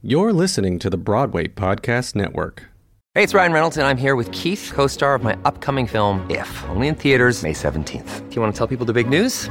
You're listening to the Broadway Podcast Network. Hey, it's Ryan Reynolds, and I'm here with Keith, co star of my upcoming film, If, only in theaters, May 17th. Do you want to tell people the big news?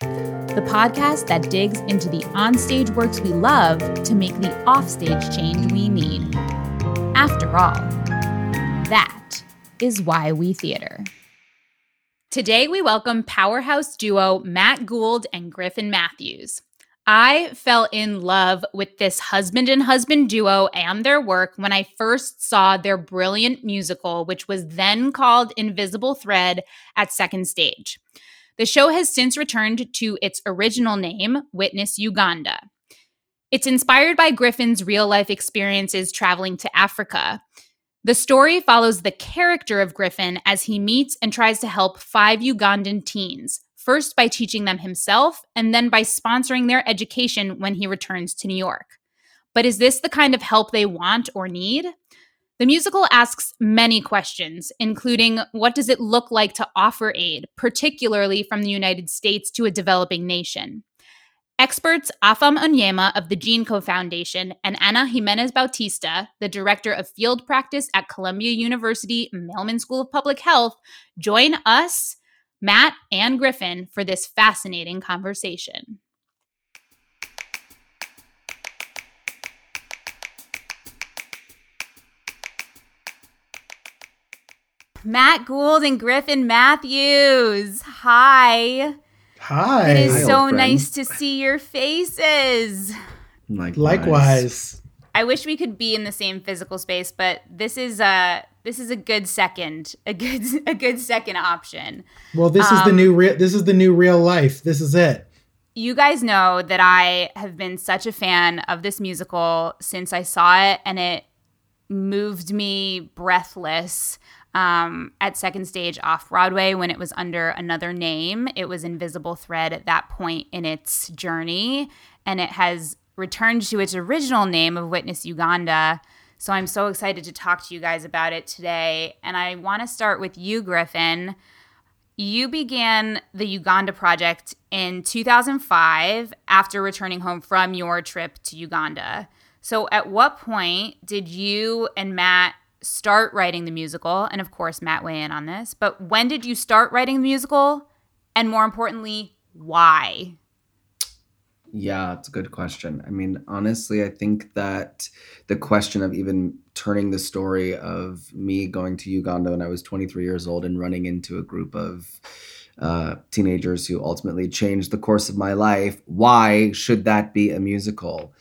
the podcast that digs into the onstage works we love to make the offstage change we need. After all, that is Why We Theater. Today, we welcome powerhouse duo Matt Gould and Griffin Matthews. I fell in love with this husband and husband duo and their work when I first saw their brilliant musical, which was then called Invisible Thread at Second Stage. The show has since returned to its original name, Witness Uganda. It's inspired by Griffin's real life experiences traveling to Africa. The story follows the character of Griffin as he meets and tries to help five Ugandan teens, first by teaching them himself and then by sponsoring their education when he returns to New York. But is this the kind of help they want or need? The musical asks many questions, including what does it look like to offer aid, particularly from the United States to a developing nation? Experts Afam Onyema of the GEANCO Foundation and Ana Jimenez Bautista, the director of field practice at Columbia University Mailman School of Public Health, join us Matt and Griffin for this fascinating conversation. Matt Gould and Griffin Matthews. Hi. Hi. It is Hi, so nice to see your faces. Likewise. Likewise. I wish we could be in the same physical space, but this is a this is a good second, a good a good second option. Well, this is the Um, new real. This is the new real life. This is it. You guys know that I have been such a fan of this musical since I saw it, and it moved me breathless um, at second stage off Broadway when it was under another name. It was Invisible Thread at that point in its journey, and it has returned to its original name of Witness Uganda. So I'm so excited to talk to you guys about it today. And I want to start with you, Griffin. You began the Uganda project in 2005 after returning home from your trip to Uganda. So, at what point did you and Matt start writing the musical? And of course, Matt weigh in on this, but when did you start writing the musical? And more importantly, why? Yeah, it's a good question. I mean, honestly, I think that the question of even turning the story of me going to Uganda when I was 23 years old and running into a group of uh, teenagers who ultimately changed the course of my life, why should that be a musical?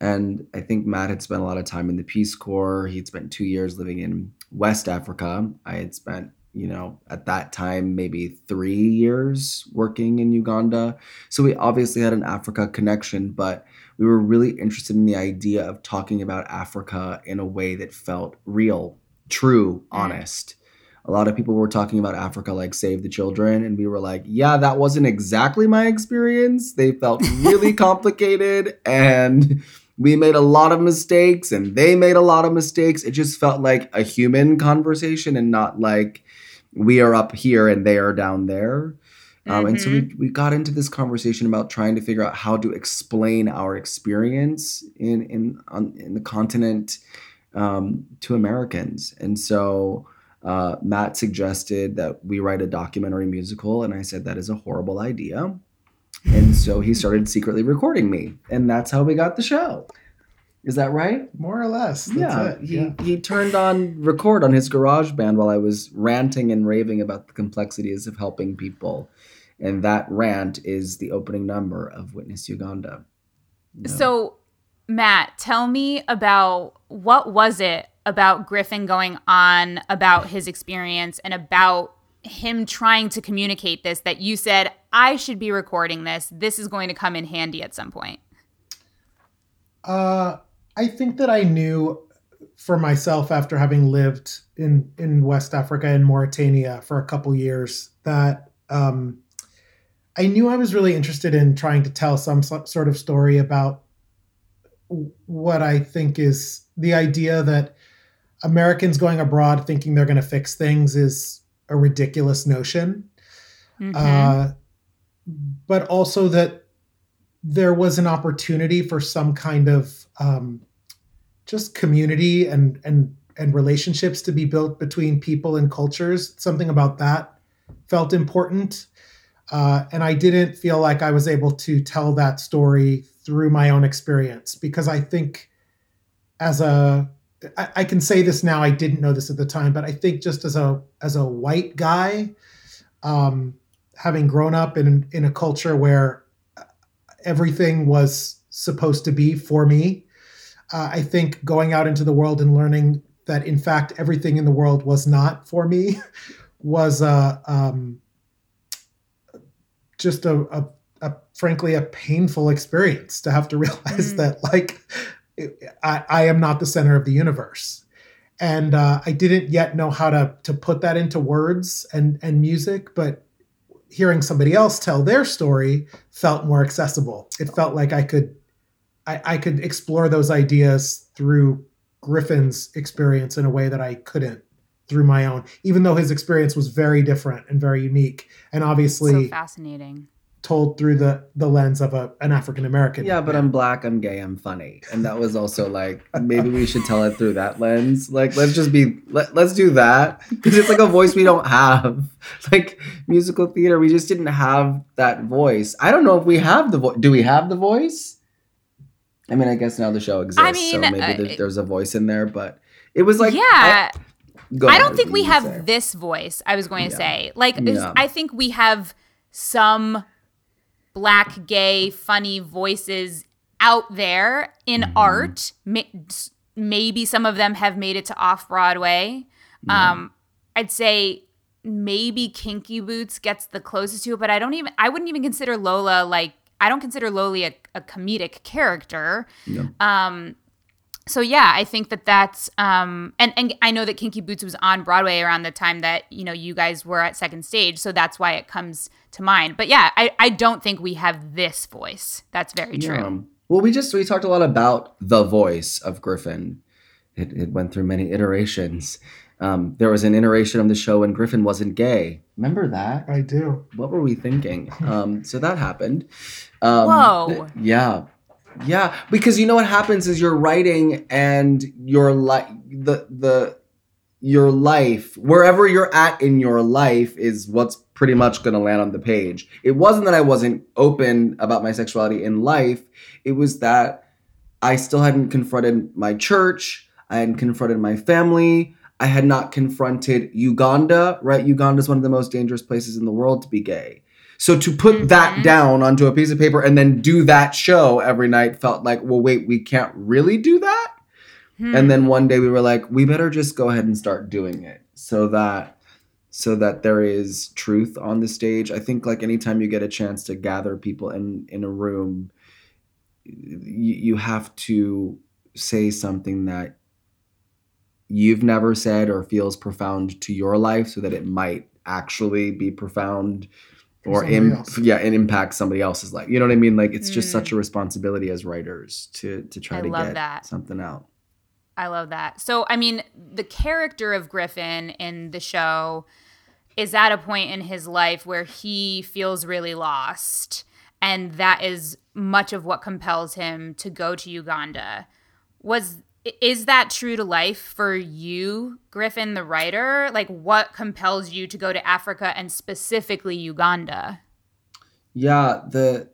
And I think Matt had spent a lot of time in the Peace Corps. He'd spent two years living in West Africa. I had spent, you know, at that time, maybe three years working in Uganda. So we obviously had an Africa connection, but we were really interested in the idea of talking about Africa in a way that felt real, true, mm. honest. A lot of people were talking about Africa like Save the Children, and we were like, yeah, that wasn't exactly my experience. They felt really complicated, and we made a lot of mistakes, and they made a lot of mistakes. It just felt like a human conversation and not like we are up here and they are down there. Um, and so we, we got into this conversation about trying to figure out how to explain our experience in in on, in the continent um, to Americans. And so uh, Matt suggested that we write a documentary musical, and I said that is a horrible idea. And so he started secretly recording me, and that's how we got the show. Is that right? More or less. That's yeah, it. he yeah. he turned on record on his garage band while I was ranting and raving about the complexities of helping people. And that rant is the opening number of Witness Uganda. Yeah. So, Matt, tell me about what was it about Griffin going on about his experience and about him trying to communicate this that you said I should be recording this. This is going to come in handy at some point. Uh, I think that I knew for myself after having lived in in West Africa and Mauritania for a couple years that um, I knew I was really interested in trying to tell some sort of story about what I think is the idea that Americans going abroad thinking they're going to fix things is a ridiculous notion. Mhm. Uh, but also that there was an opportunity for some kind of um, just community and and and relationships to be built between people and cultures. Something about that felt important, uh, and I didn't feel like I was able to tell that story through my own experience because I think as a I, I can say this now. I didn't know this at the time, but I think just as a as a white guy, um, having grown up in in a culture where everything was supposed to be for me, uh, I think going out into the world and learning that in fact everything in the world was not for me was uh, um, just a, a, a frankly a painful experience to have to realize Mm. that like I, I am not the center of the universe and uh, I didn't yet know how to to put that into words and and music, but hearing somebody else tell their story felt more accessible. It felt like I could I, I could explore those ideas through Griffin's experience in a way that I couldn't through my own, even though his experience was very different and very unique, and obviously so fascinating. Told through the the lens of a an African American. Yeah, but I'm black, I'm gay, I'm funny. And that was also like maybe we should tell it through that lens. Like let's just be let, let's do that because it's like a voice we don't have. Like musical theater, we just didn't have that voice. I don't know if we have the voice. Do we have the voice? I mean, I guess now the show exists, mean, so maybe uh, there, there's a voice in there, but it was like yeah. I, go I don't think we have say. this voice. I was going to Yeah. say, like, Yeah. I think we have some black, gay, funny voices out there in Mm-hmm. art. Ma- Maybe some of them have made it to off Broadway. Um, I'd say maybe Kinky Boots gets the closest to it, but I don't even. I wouldn't even consider Lola like. I don't consider Lola a, a comedic character. Yeah. Um, so yeah, I think that that's um, and and I know that Kinky Boots was on Broadway around the time that you know you guys were at second stage, so that's why it comes to mind. But yeah, I I don't think we have this voice. That's very true. Yeah. Well, we just we talked a lot about the voice of Griffin. It, it went through many iterations. Um, there was an iteration of the show when Griffin wasn't gay. Remember that? I do. What were we thinking? Um, so that happened. Um, Whoa. Yeah, yeah. Because you know what happens is you're writing and your life, the the your life, wherever you're at in your life, is what's pretty much going to land on the page. It wasn't that I wasn't open about my sexuality in life. It was that I still hadn't confronted my church. I hadn't confronted my family. I had not confronted Uganda, right? Uganda is one of the most dangerous places in the world to be gay. So to put that Mhm. down onto a piece of paper and then do that show every night felt like, well, wait, we can't really do that. Hmm. And then one day we were like, we better just go ahead and start doing it so that so that there is truth on the stage. I think like anytime you get a chance to gather people in in a room, you, you have to say something that you've never said or feels profound to your life so that it might actually be profound or im- yeah and impact somebody else's life you know what i mean like it's just Mm. such a responsibility as writers to to try I to get that. something out I love that. So, I mean, the character of Griffin in the show is at a point in his life where he feels really lost. And that is much of what compels him to go to Uganda. Was is that true to life for you, Griffin the writer? Like what compels you to go to Africa and specifically Uganda? Yeah, the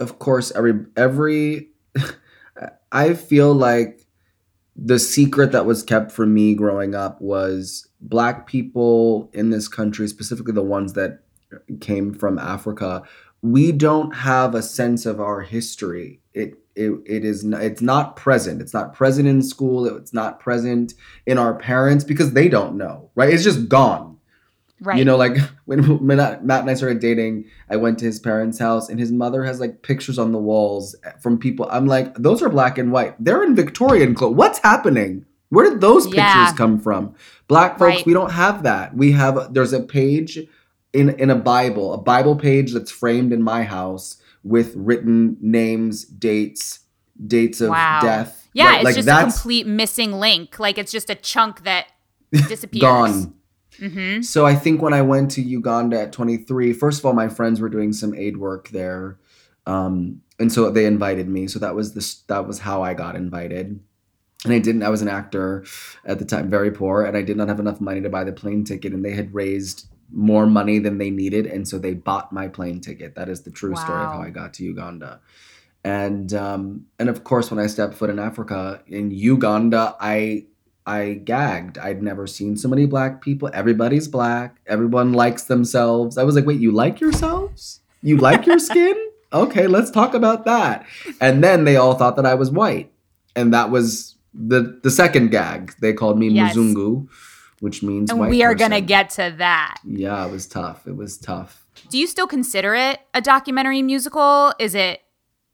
of course every every I feel like the secret that was kept from me growing up was black people in this country, specifically the ones that came from Africa, we don't have a sense of our history. It it, it is not, it's not present. It's not present in school. It's not present in our parents because they don't know, right? It's just gone. Right. You know, like when Matt and I started dating, I went to his parents' house and his mother has like pictures on the walls from people. I'm like, those are black and white. They're in Victorian clothes. What's happening? Where did those pictures Yeah. come from? Black folks, Right. we don't have that. We have there's a page in in a Bible, a Bible page that's framed in my house with written names, dates, dates of Wow. death. Yeah, Right, it's like just a complete missing link. Like it's just a chunk that disappears. gone. hmm So I think when I went to Uganda at 23, first of all, my friends were doing some aid work there, um, and so they invited me. So that was the that was how I got invited. And I didn't. I was an actor at the time, very poor, and I did not have enough money to buy the plane ticket. And they had raised more money than they needed, and so they bought my plane ticket. That is the true story of how I got to Uganda. And um, and of course, when I stepped foot in Africa, in Uganda, I I gagged. I'd never seen so many black people. Everybody's black. Everyone likes themselves. I was like, wait, you like yourselves? You like your skin? Okay, let's talk about that. And then they all thought that I was white. And that was the the second gag. They called me Yes. Muzungu, which means And we are gonna get to that. Yeah, it was tough. It was tough. Do you still consider it a documentary musical? Is it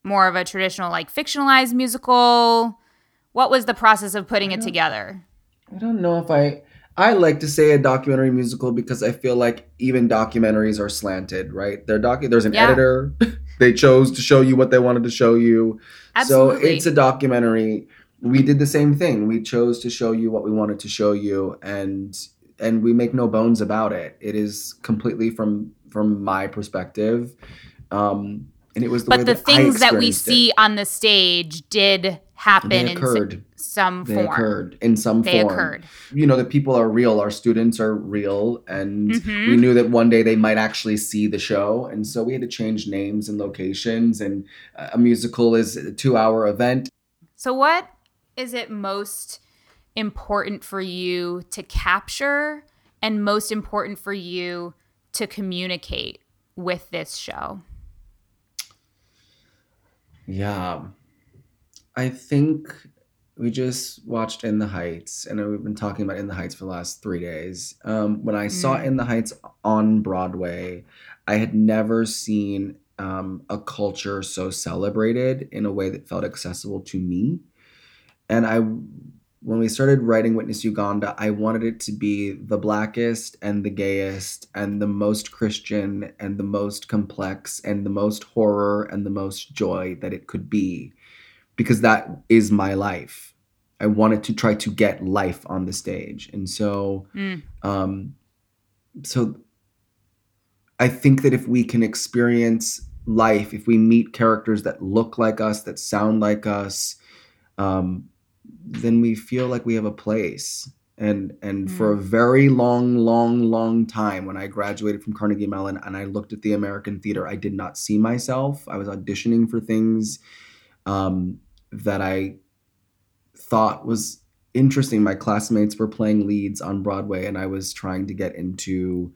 more of a traditional, like fictionalized musical? What was the process of putting it together? I don't know if I I like to say a documentary musical because I feel like even documentaries are slanted, right? They're docu- there's an Yeah. editor. they chose to show you what they wanted to show you. Absolutely. So it's a documentary. We did the same thing. We chose to show you what we wanted to show you and and we make no bones about it. It is completely from from my perspective. Um and it was the way but the that things that we experienced it. see on the stage did happen They in occurred. some they form. occurred in some They form. occurred. You know, the people are real. Our students are real, and Mhm. we knew that one day they might actually see the show, and so we had to change names and locations. And a musical is a two-hour event. So, what is it most important for you to capture and most important for you to communicate with this show? Yeah, I think we just watched In the Heights, and we've been talking about In the Heights for the last three days. Um, when I saw Mm. In the Heights on Broadway, I had never seen um, a culture so celebrated in a way that felt accessible to me. And I, when we started writing Witness Uganda, I wanted it to be the blackest and the gayest and the most Christian and the most complex and the most horror and the most joy that it could be because that is my life. I wanted to try to get life on the stage. And so Mm. um so I think that if we can experience life, if we meet characters that look like us, that sound like us, um, then we feel like we have a place. And and for a very long, long, long time, when I graduated from Carnegie Mellon and I looked at the American theater, I did not see myself. I was auditioning for things um, that I thought was interesting. My classmates were playing leads on Broadway, and I was trying to get into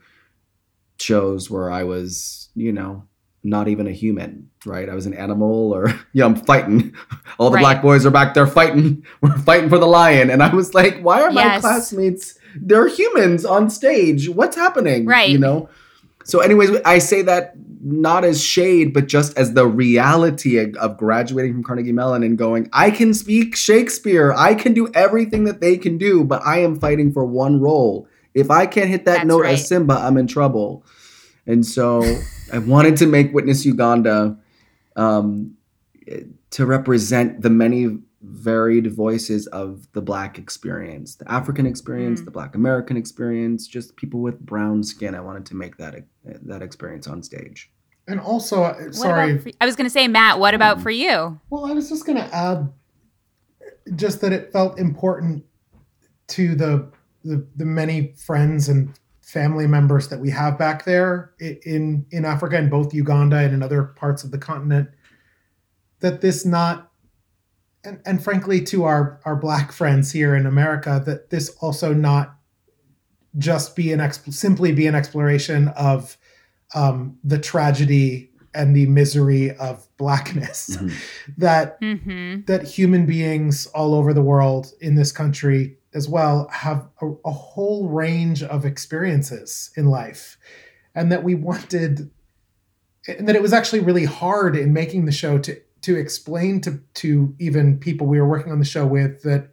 shows where I was, you know, not even a human, right? I was an animal, or yeah, I'm fighting. All the Right. black boys are back there fighting. We're fighting for the lion, and I was like, why are my Yes. classmates? They're humans on stage. What's happening? Right. You know. So, anyways, I say that not as shade, but just as the reality of- of graduating from Carnegie Mellon and going, I can speak Shakespeare. I can do everything that they can do, but I am fighting for one role. If I can't hit that That's note right. as Simba, I'm in trouble. And so I wanted to make Witness Uganda um, to represent the many varied voices of the Black experience, the African experience, Mm. the Black American experience, just people with brown skin. I wanted to make that that experience on stage. And also, uh, What sorry, for, I was going to say, Matt, what about for you? Well, I was just going to add just that it felt important to the, the the many friends and family members that we have back there in in Africa in both Uganda and in other parts of the continent that this not and, and frankly to our our black friends here in America that this also not just be an exp- simply be an exploration of um, the tragedy and the misery of blackness Mhm. that Mm-hmm. that human beings all over the world in this country as well have a, a whole range of experiences in life and that we wanted and that it was actually really hard in making the show to to explain to to even people we were working on the show with that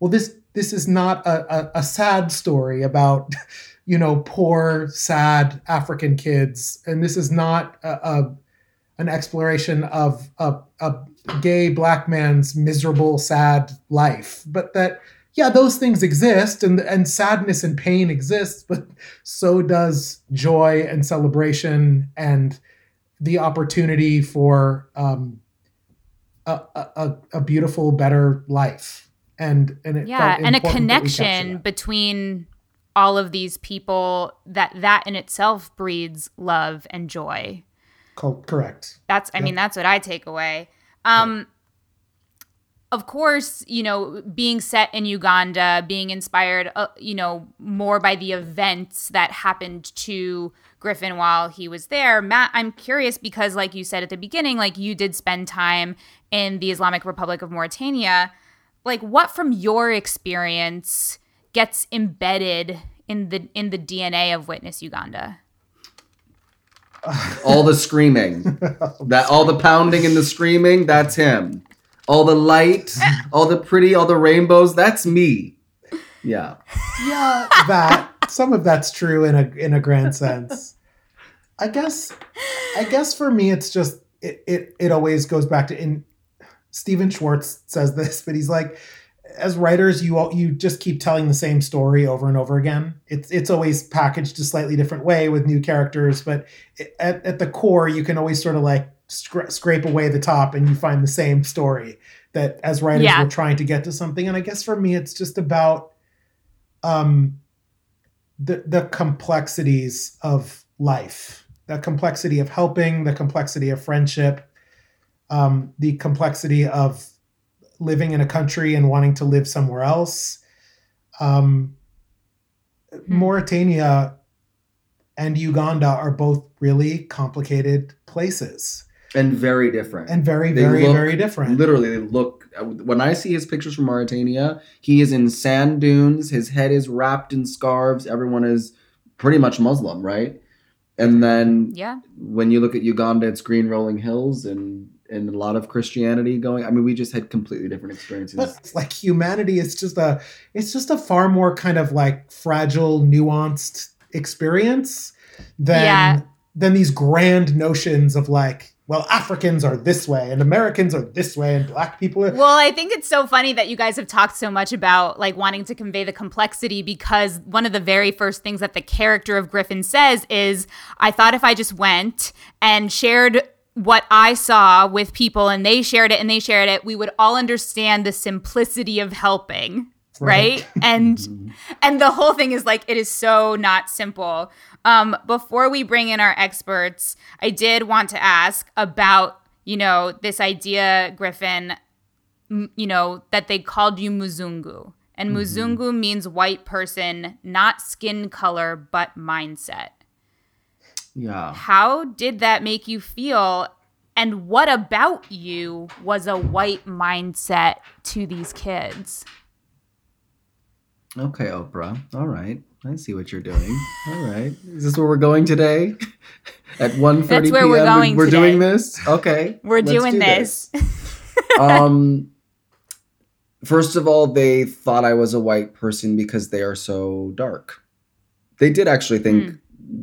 well this this is not a, a, a sad story about you know poor sad african kids and this is not a, a an exploration of a, a gay black man's miserable sad life but that yeah those things exist and and sadness and pain exists but so does joy and celebration and the opportunity for um, a, a, a beautiful better life and and it Yeah, and a important that we capture connection between all of these people that that in itself breeds love and joy. Co- correct That's I mean that's what I take away. Um of course, you know, being set in Uganda, being inspired, uh, you know, more by the events that happened to Griffin while he was there. Matt, I'm curious because, like you said at the beginning, like you did spend time in the Islamic Republic of Mauritania. Like, what from your experience gets embedded in the in the DNA of Witness Uganda? all the screaming, that all the pounding and the screaming, that's him. All the light, eh. all the pretty, all the rainbows, that's me. Yeah. yeah that some of that's true in a in a grand sense i guess i guess for me it's just it it, it always goes back to in Stephen Schwartz says this but he's like as writers you all, you just keep telling the same story over and over again it's it's always packaged a slightly different way with new characters but it, at, at the core you can always sort of like scra- scrape away the top and you find the same story that as writers Yeah. we're trying to get to something. And i guess for me it's just about um the the complexities of life the complexity of helping the complexity of friendship um, the complexity of living in a country and wanting to live somewhere else. Um, mauritania and uganda are both really complicated places And very different. and very They very look- very different Literally, they look. When I see his pictures from Mauritania, he is in sand dunes. His head is wrapped in scarves. Everyone is pretty much Muslim, right? And then Yeah. when you look at Uganda, it's green rolling hills and and a lot of Christianity going. I mean, we just had completely different experiences. but it's like humanity is just a it's just a far more kind of like fragile nuanced experience than Yeah. than these grand notions of like well africans are this way and americans are this way and black people are Well, I think it's so funny that you guys have talked so much about like wanting to convey the complexity because one of the very first things that the character of Griffin says is I thought if I just went and shared what I saw with people and they shared it and they shared it, we would all understand the simplicity of helping. Right. and mm-hmm. and the whole thing is like it is so not simple. Um, before we bring in our experts, I did want to ask about, you know, this idea, Griffin, m- you know, that they called you Muzungu. And Muzungu means white person, not skin color, but mindset. yeah. How did that make you feel? And what about you was a white mindset to these kids? Okay, Oprah. All right. I see what you're doing. All right. Is this where we're going today? At 1.30 That's where p.m. we're going We're today. doing this? Okay. We're doing do this. um first of all, they thought I was a white person because they are so dark. They did actually think Hmm.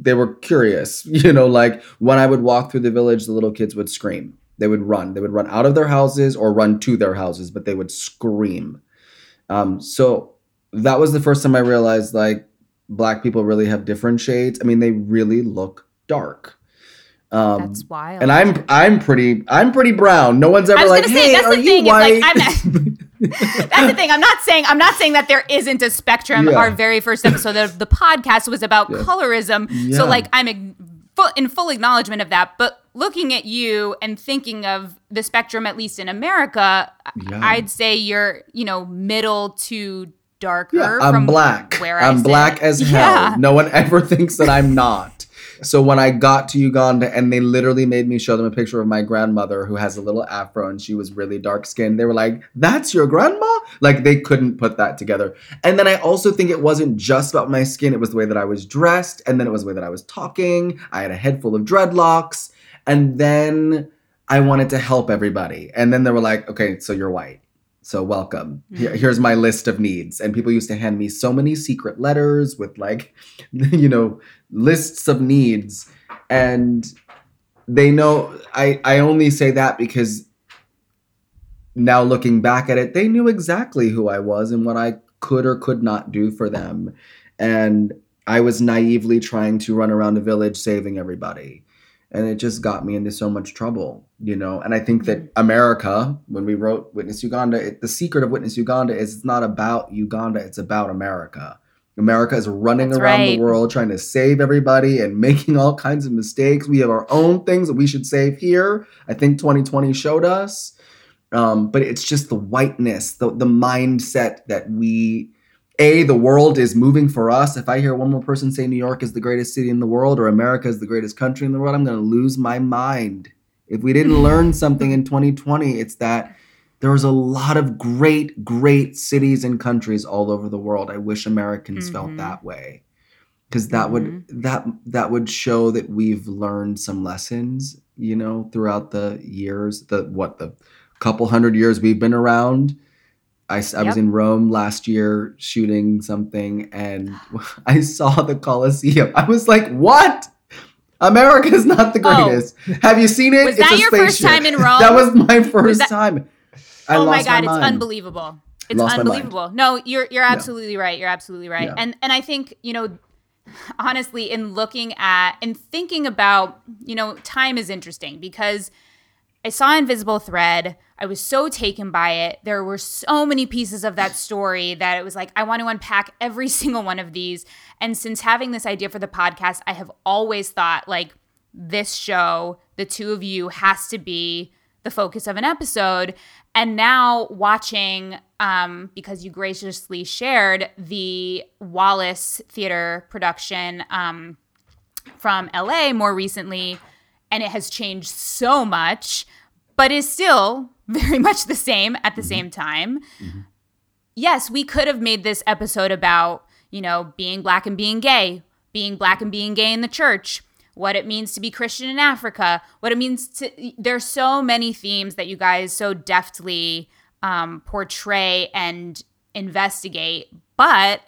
they were curious. You know, like when I would walk through the village, the little kids would scream. They would run. They would run out of their houses or run to their houses, but they would scream. Um, so that was the first time I realized like black people really have different shades. I mean, they really look dark. Um, That's wild. and I'm I'm pretty I'm pretty brown. No one's ever like, say hey, that's are the you thing. White? like that's the thing. I'm not saying I'm not saying that there isn't a spectrum. Yeah. Our very first episode of the podcast was about Yeah. colorism. Yeah. So like I'm ag- full, in full acknowledgement of that. But looking at you and thinking of the spectrum, at least in America. I'd say you're, you know, middle to darker. Yeah, I'm black. Where I'm black as hell. Yeah. No one ever thinks that I'm not. So when I got to Uganda and they literally made me show them a picture of my grandmother who has a little afro and she was really dark skinned, they were like, That's your grandma? Like they couldn't put that together. And then I also think it wasn't just about my skin, it was the way that I was dressed, and then it was the way that I was talking. I had a head full of dreadlocks. And then I wanted to help everybody. And then they were like, Okay, so you're white. So welcome. Here, mm-hmm. here's my list of needs. And people used to hand me so many secret letters with like, you know, lists of needs. And they know I, I only say that because now looking back at it, they knew exactly who I was and what I could or could not do for them. And I was naively trying to run around a village saving everybody and it just got me into so much trouble you know? And i think that america when we wrote witness uganda it, the secret of witness uganda is it's not about uganda it's about america. America is running That's around right. the world trying to save everybody and making all kinds of mistakes. We have our own things that we should save here. I think 2020 showed us. Um, but it's just the whiteness the, the mindset that we a the world is moving for us. If i hear one more person say new york is the greatest city in the world or america is the greatest country in the world i'm going to lose my mind. If we didn't learn something in 2020 it's that there's a lot of great great cities and countries all over the world. I wish americans mm-hmm. felt that way. Because that mm-hmm. would that that would show that we've learned some lessons you know throughout the years the what the couple hundred years we've been around I, I yep. was in Rome last year shooting something and I saw the Colosseum. I was like, what? America is not the oh. greatest. Oh. Have you seen it? Was it's that your first time in Rome? That was my first was time. I oh my god, my it's unbelievable. It's lost unbelievable. No, you're you're absolutely yeah. right. You're absolutely right. Yeah. And and I think, you know, honestly in looking at and thinking about, you know, time is interesting because I saw Invisible Thread. I was so taken by it. There were so many pieces of that story that it was like, I want to unpack every single one of these. And since having this idea for the podcast, I have always thought like this show, the two of you, has to be the focus of an episode. And now watching, um, because you graciously shared the Wallace Theater production um, from LA more recently and it has changed so much, but is still very much the same at the mm-hmm. same time. Mm-hmm. Yes, we could have made this episode about, you know, being black and being gay, being black and being gay in the church, what it means to be Christian in Africa, what it means to. There's so many themes that you guys so deftly um, portray and investigate. But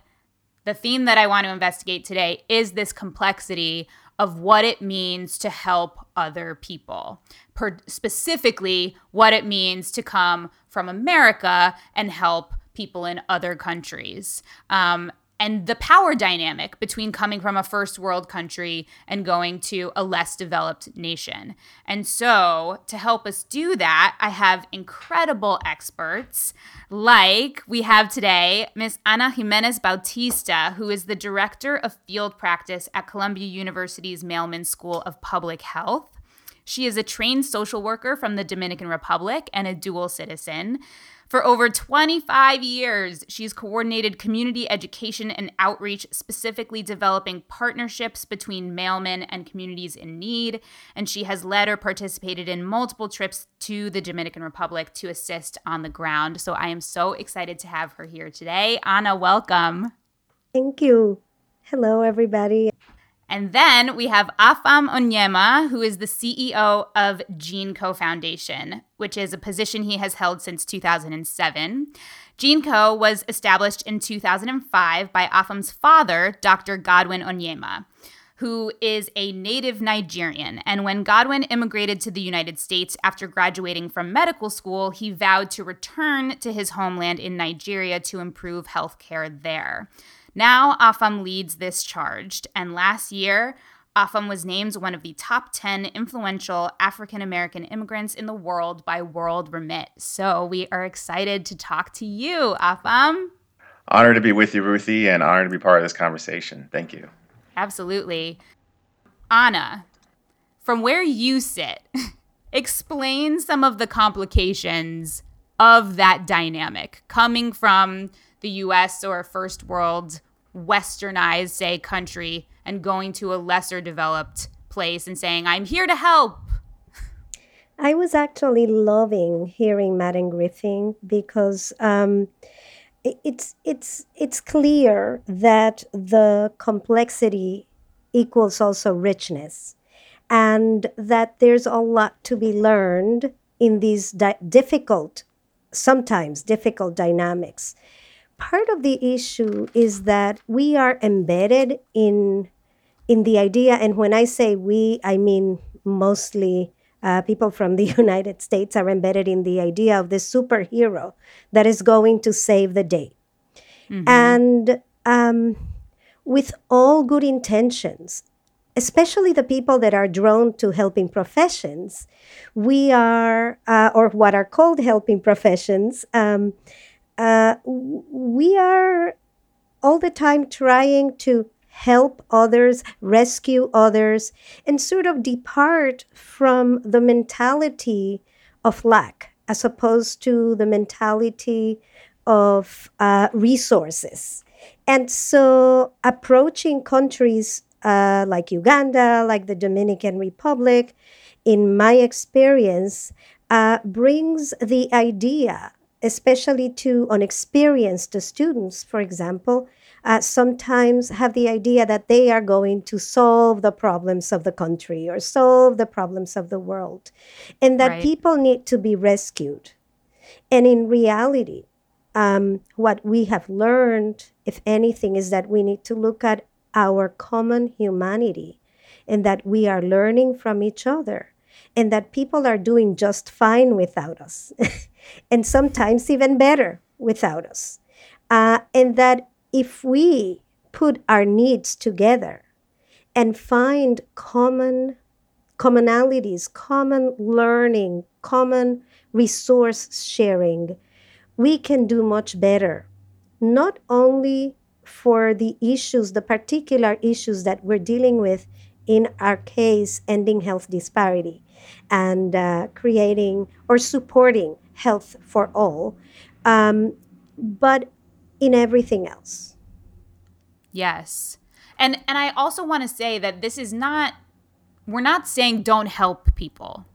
the theme that I want to investigate today is this complexity of what it means to help other people, per- specifically, what it means to come from America and help people in other countries. Um, and the power dynamic between coming from a first world country and going to a less developed nation. And so, to help us do that, I have incredible experts like we have today Miss Ana Jimenez Bautista, who is the director of field practice at Columbia University's Mailman School of Public Health. She is a trained social worker from the Dominican Republic and a dual citizen. For over 25 years, she's coordinated community education and outreach, specifically developing partnerships between Mailman and communities in need. And she has led or participated in multiple trips to the Dominican Republic to assist on the ground. So I am so excited to have her here today. Anna, welcome. Thank you. Hello, everybody. And then we have Afam Onyema, who is the CEO of GEANCO Foundation, which is a position he has held since 2007. GEANCO was established in 2005 by Afam's father, Dr. Godwin Onyema, who is a native Nigerian. And when Godwin immigrated to the United States after graduating from medical school, he vowed to return to his homeland in Nigeria to improve healthcare there. Now, Afam leads this charge, and last year, Afam was named one of the top 10 influential African American immigrants in the world by World Remit. So we are excited to talk to you, Afam. Honored to be with you, Ruthie, and honored to be part of this conversation. Thank you. Absolutely. Anna, from where you sit, explain some of the complications of that dynamic coming from the US or first world westernized, say, country and going to a lesser developed place and saying, I'm here to help. I was actually loving hearing and Griffin because um, it's it's it's clear that the complexity equals also richness, and that there's a lot to be learned in these di- difficult, sometimes difficult dynamics. Part of the issue is that we are embedded in in the idea, and when I say we, I mean mostly uh, people from the United States are embedded in the idea of the superhero that is going to save the day. Mm-hmm. And um, with all good intentions, especially the people that are drawn to helping professions, we are, uh, or what are called helping professions, um, uh, we are all the time trying to help others, rescue others, and sort of depart from the mentality of lack as opposed to the mentality of uh, resources. And so, approaching countries uh, like Uganda, like the Dominican Republic, in my experience, uh, brings the idea, especially to unexperienced students, for example, uh, sometimes have the idea that they are going to solve the problems of the country or solve the problems of the world, and that right. people need to be rescued. And in reality, um, what we have learned, if anything, is that we need to look at our common humanity and that we are learning from each other and that people are doing just fine without us and sometimes even better without us. Uh, and that if we put our needs together and find common commonalities, common learning, common resource sharing, we can do much better, not only for the issues, the particular issues that we're dealing with in our case, ending health disparity and uh, creating or supporting health for all, um, but in everything else. Yes. And and I also want to say that this is not we're not saying don't help people,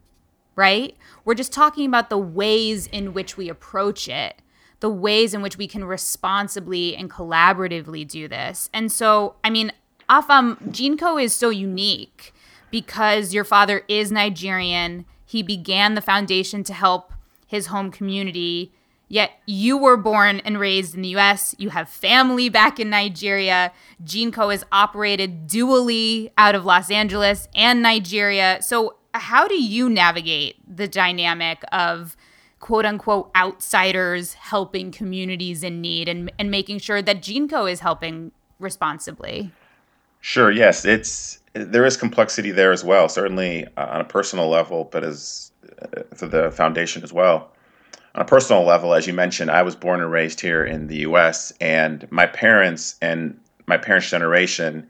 right? We're just talking about the ways in which we approach it, the ways in which we can responsibly and collaboratively do this. And so, I mean, Afam, GEANCO is so unique because your father is Nigerian. He began the foundation to help his home community Yet you were born and raised in the US, you have family back in Nigeria. GEANCO is operated dually out of Los Angeles and Nigeria. So, how do you navigate the dynamic of quote unquote outsiders helping communities in need and, and making sure that GEANCO is helping responsibly? Sure, yes. It's there is complexity there as well, certainly uh, on a personal level, but as for the foundation as well on a personal level, as you mentioned, I was born and raised here in the U.S., and my parents and my parents' generation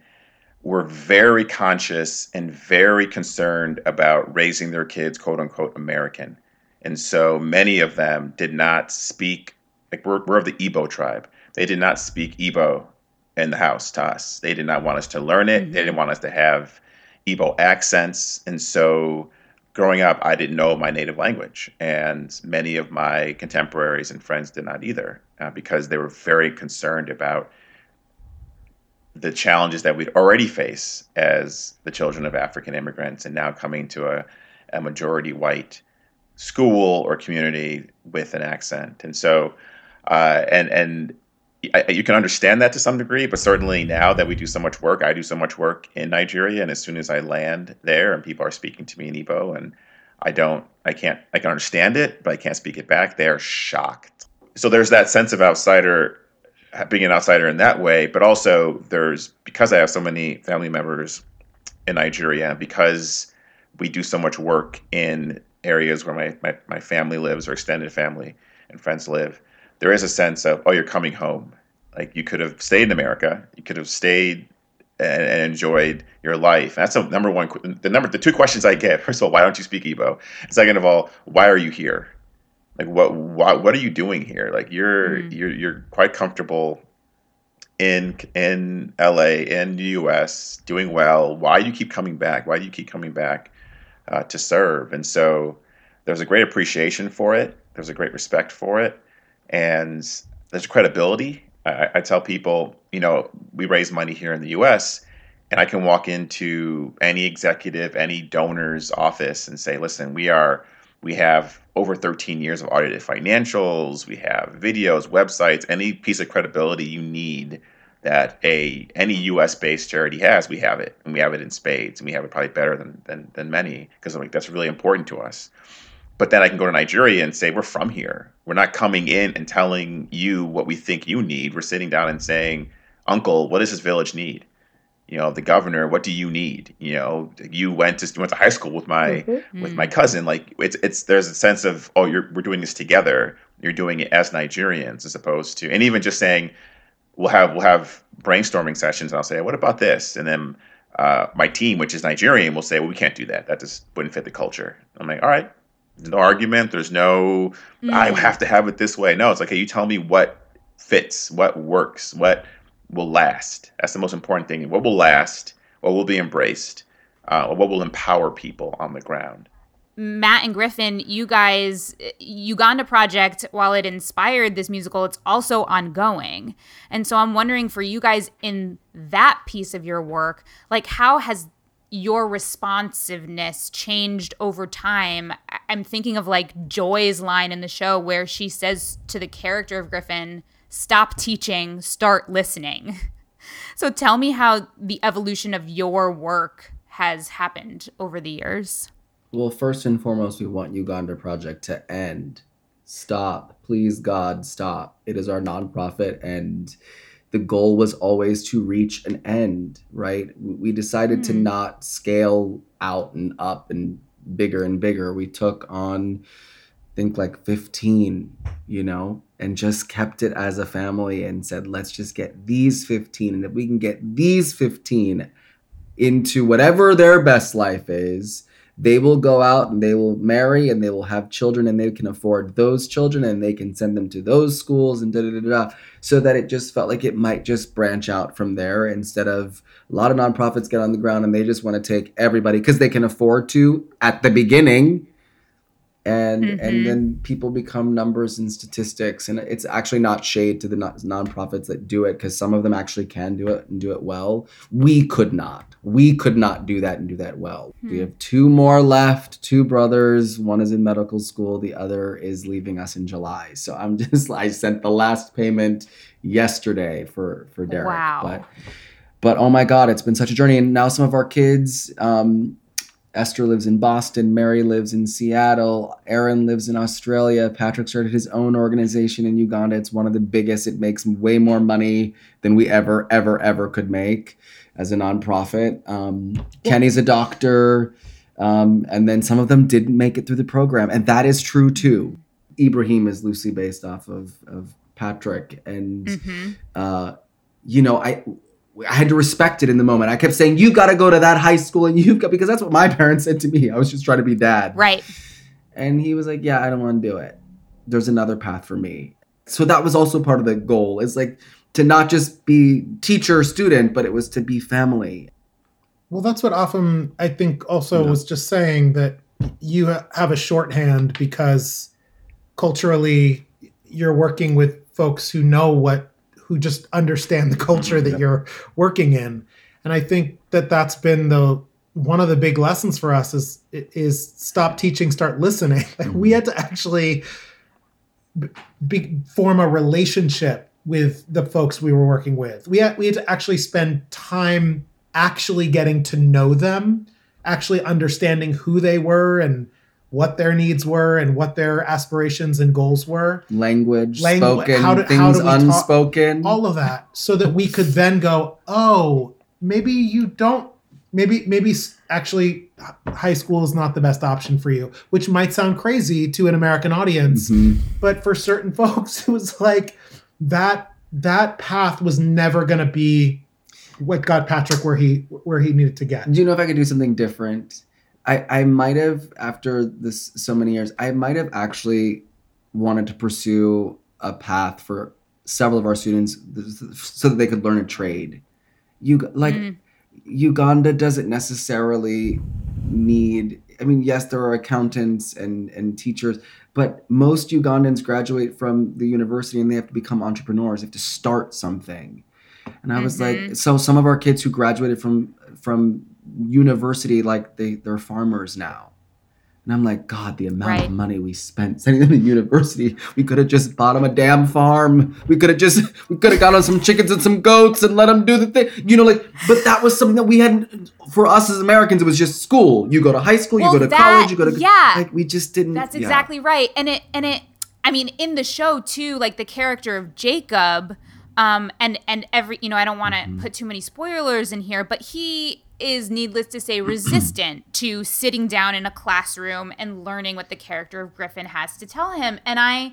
were very conscious and very concerned about raising their kids, quote unquote, American. And so many of them did not speak, like we're, we're of the Igbo tribe. They did not speak Igbo in the house to us. They did not want us to learn it. Mm-hmm. They didn't want us to have Igbo accents. And so growing up, I didn't know my native language, and many of my contemporaries and friends did not either, uh, because they were very concerned about the challenges that we'd already face as the children of African immigrants, and now coming to a, a majority white school or community with an accent, and so. Uh, and and I, you can understand that to some degree, but certainly now that we do so much work, I do so much work in Nigeria, and as soon as I land there and people are speaking to me in Igbo, and I don't, I can't, I can understand it, but I can't speak it back. They are shocked. So there's that sense of outsider, being an outsider in that way, but also there's because I have so many family members in Nigeria, because we do so much work in areas where my, my, my family lives or extended family and friends live there is a sense of oh you're coming home like you could have stayed in america you could have stayed and, and enjoyed your life? That's the number one. The number the two questions I get. First of all, why don't you speak Igbo? second of all, why are you here? Like what why, what are you doing here? Like you're mm. you're you're quite comfortable in in LA in the US doing well. Why do you keep coming back? Why do you keep coming back uh, to serve? And so there's a great appreciation for it. There's a great respect for it, and there's credibility. I, I tell people, you know, we raise money here in the U.S. And I can walk into any executive, any donor's office and say, listen, we are we have over 13 years of audited financials. We have videos, websites, any piece of credibility you need that a any U.S. based charity has. We have it, and we have it in spades, and we have it probably better than than, than many because I'm like that's really important to us. But then I can go to Nigeria and say we're from here. We're not coming in and telling you what we think you need. We're sitting down and saying, Uncle, what does this village need? you know the governor what do you need you know you went to went to high school with my mm-hmm. with my cousin like it's it's there's a sense of oh you're we're doing this together you're doing it as Nigerians as opposed to and even just saying we'll have we'll have brainstorming sessions and I'll say what about this and then uh, my team which is Nigerian will say well we can't do that that just wouldn't fit the culture I'm like all right there's no argument there's no mm. I have to have it this way no it's like hey you tell me what fits what works what will last. That's the most important thing. What will last? What will be embraced? Uh, what will empower people on the ground? Matt and Griffin, you guys, Uganda Project, while it inspired this musical, it's also ongoing. And so I'm wondering for you guys in that piece of your work, like how has your responsiveness changed over time? I'm thinking of like Joy's line in the show where she says to the character of Griffin, stop teaching, start listening. So tell me how the evolution of your work has happened over the years. Well, first and foremost, we want Uganda Project to end. Stop. Please, God, stop. It is our nonprofit, and the goal was always to reach an end, right? We decided mm. to hmm. not scale out and up and bigger and bigger. We took on I think like 15, you know, and just kept it as a family and said, let's just get these 15. And if we can get these 15 into whatever their best life is, they will go out and they will marry and they will have children and they can afford those children and they can send them to those schools and da da da da. So that it just felt like it might just branch out from there instead of a lot of nonprofits get on the ground and they just want to take everybody because they can afford to at the beginning and mm-hmm. and then people become numbers and statistics and it's actually not shade to the non- nonprofits that do it because some of them actually can do it and do it well. We could not. We could not do that and do that well. Hmm. We have two more left two brothers. One is in medical school the other is leaving us in july. So i'm just i sent the last payment yesterday for for derek wow. but but oh my god it's been such a journey. And now some of our kids um, Esther lives in Boston, Mary lives in Seattle, Aaron lives in Australia, Patrick started his own organization in Uganda. It's one of the biggest. It makes way more money than we ever, ever, ever could make as a nonprofit. Um, Kenny's a doctor, um, and then some of them didn't make it through the program, and that is true too. Ibrahim is loosely based off of, of Patrick, and mm-hmm. uh, you know, I I had to respect it in the moment. I kept saying, "You got to go to that high school," and you've got because that's what my parents said to me. I was just trying to be dad, right? And he was like, "Yeah, I don't want to do it. There's another path for me." So that was also part of the goal. Is like to not just be teacher student, but it was to be family. Well, that's what Afam I think also yeah. was just saying that you have a shorthand because culturally you're working with folks who know what who just understand the culture that you're working in. And I think that that's been the one of the big lessons for us is is stop teaching, start listening. Like we had to actually be, form a relationship with the folks we were working with. We had we had to actually spend time actually getting to know them, actually understanding who they were and what their needs were and what their aspirations and goals were. Language, Langu- spoken, how do, things how do unspoken. Talk, all of that. So that we could then go, oh, maybe you don't, maybe, maybe actually high school is not the best option for you, which might sound crazy to an American audience. Mm-hmm. But for certain folks, it was like that, that path was never going to be what got Patrick where he where he needed to get. Do you know if I could do something different? I I might have after this so many years, I might have actually wanted to pursue a path for several of our students so that they could learn a trade. You like mm. Uganda doesn't necessarily need I mean, yes, there are accountants and and teachers, but most Ugandans graduate from the university and they have to become entrepreneurs. They have to start something. And I was mm-hmm. like, so some of our kids who graduated from from university, like they they're farmers now. And I'm like, God, the amount right. of money we spent sending them to university, we could have just bought them a damn farm. We could have just, we could have got on some chickens and some goats and let them do the thing. You know, like, but that was something that we hadn't, for us as Americans, it was just school. You go to high school, well, you go to that, college, you go to, yeah. Like, we just didn't. That's exactly yeah. right. And it, and it, I mean, in the show too, like the character of Jacob, um, and, and every, you know, I don't want to mm-hmm. put too many spoilers in here, but he, is, needless to say, resistant to sitting down in a classroom and learning what the character of Griffin has to tell him. And I,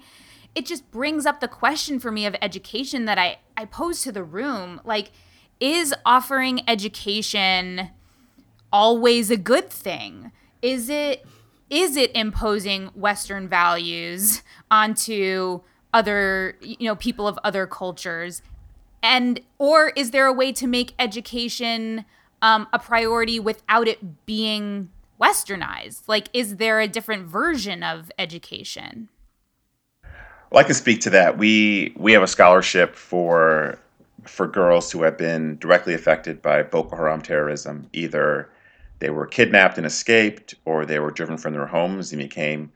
it just brings up the question for me of education that I, I pose to the room. Like, is offering education always a good thing? Is it is it imposing Western values onto other you know people of other cultures? And or is there a way to make education um, a priority without it being westernized? Like, is there a different version of education? Well, I can speak to that. We we have a scholarship for for girls who have been directly affected by Boko Haram terrorism. Either they were kidnapped and escaped, or they were driven from their homes and became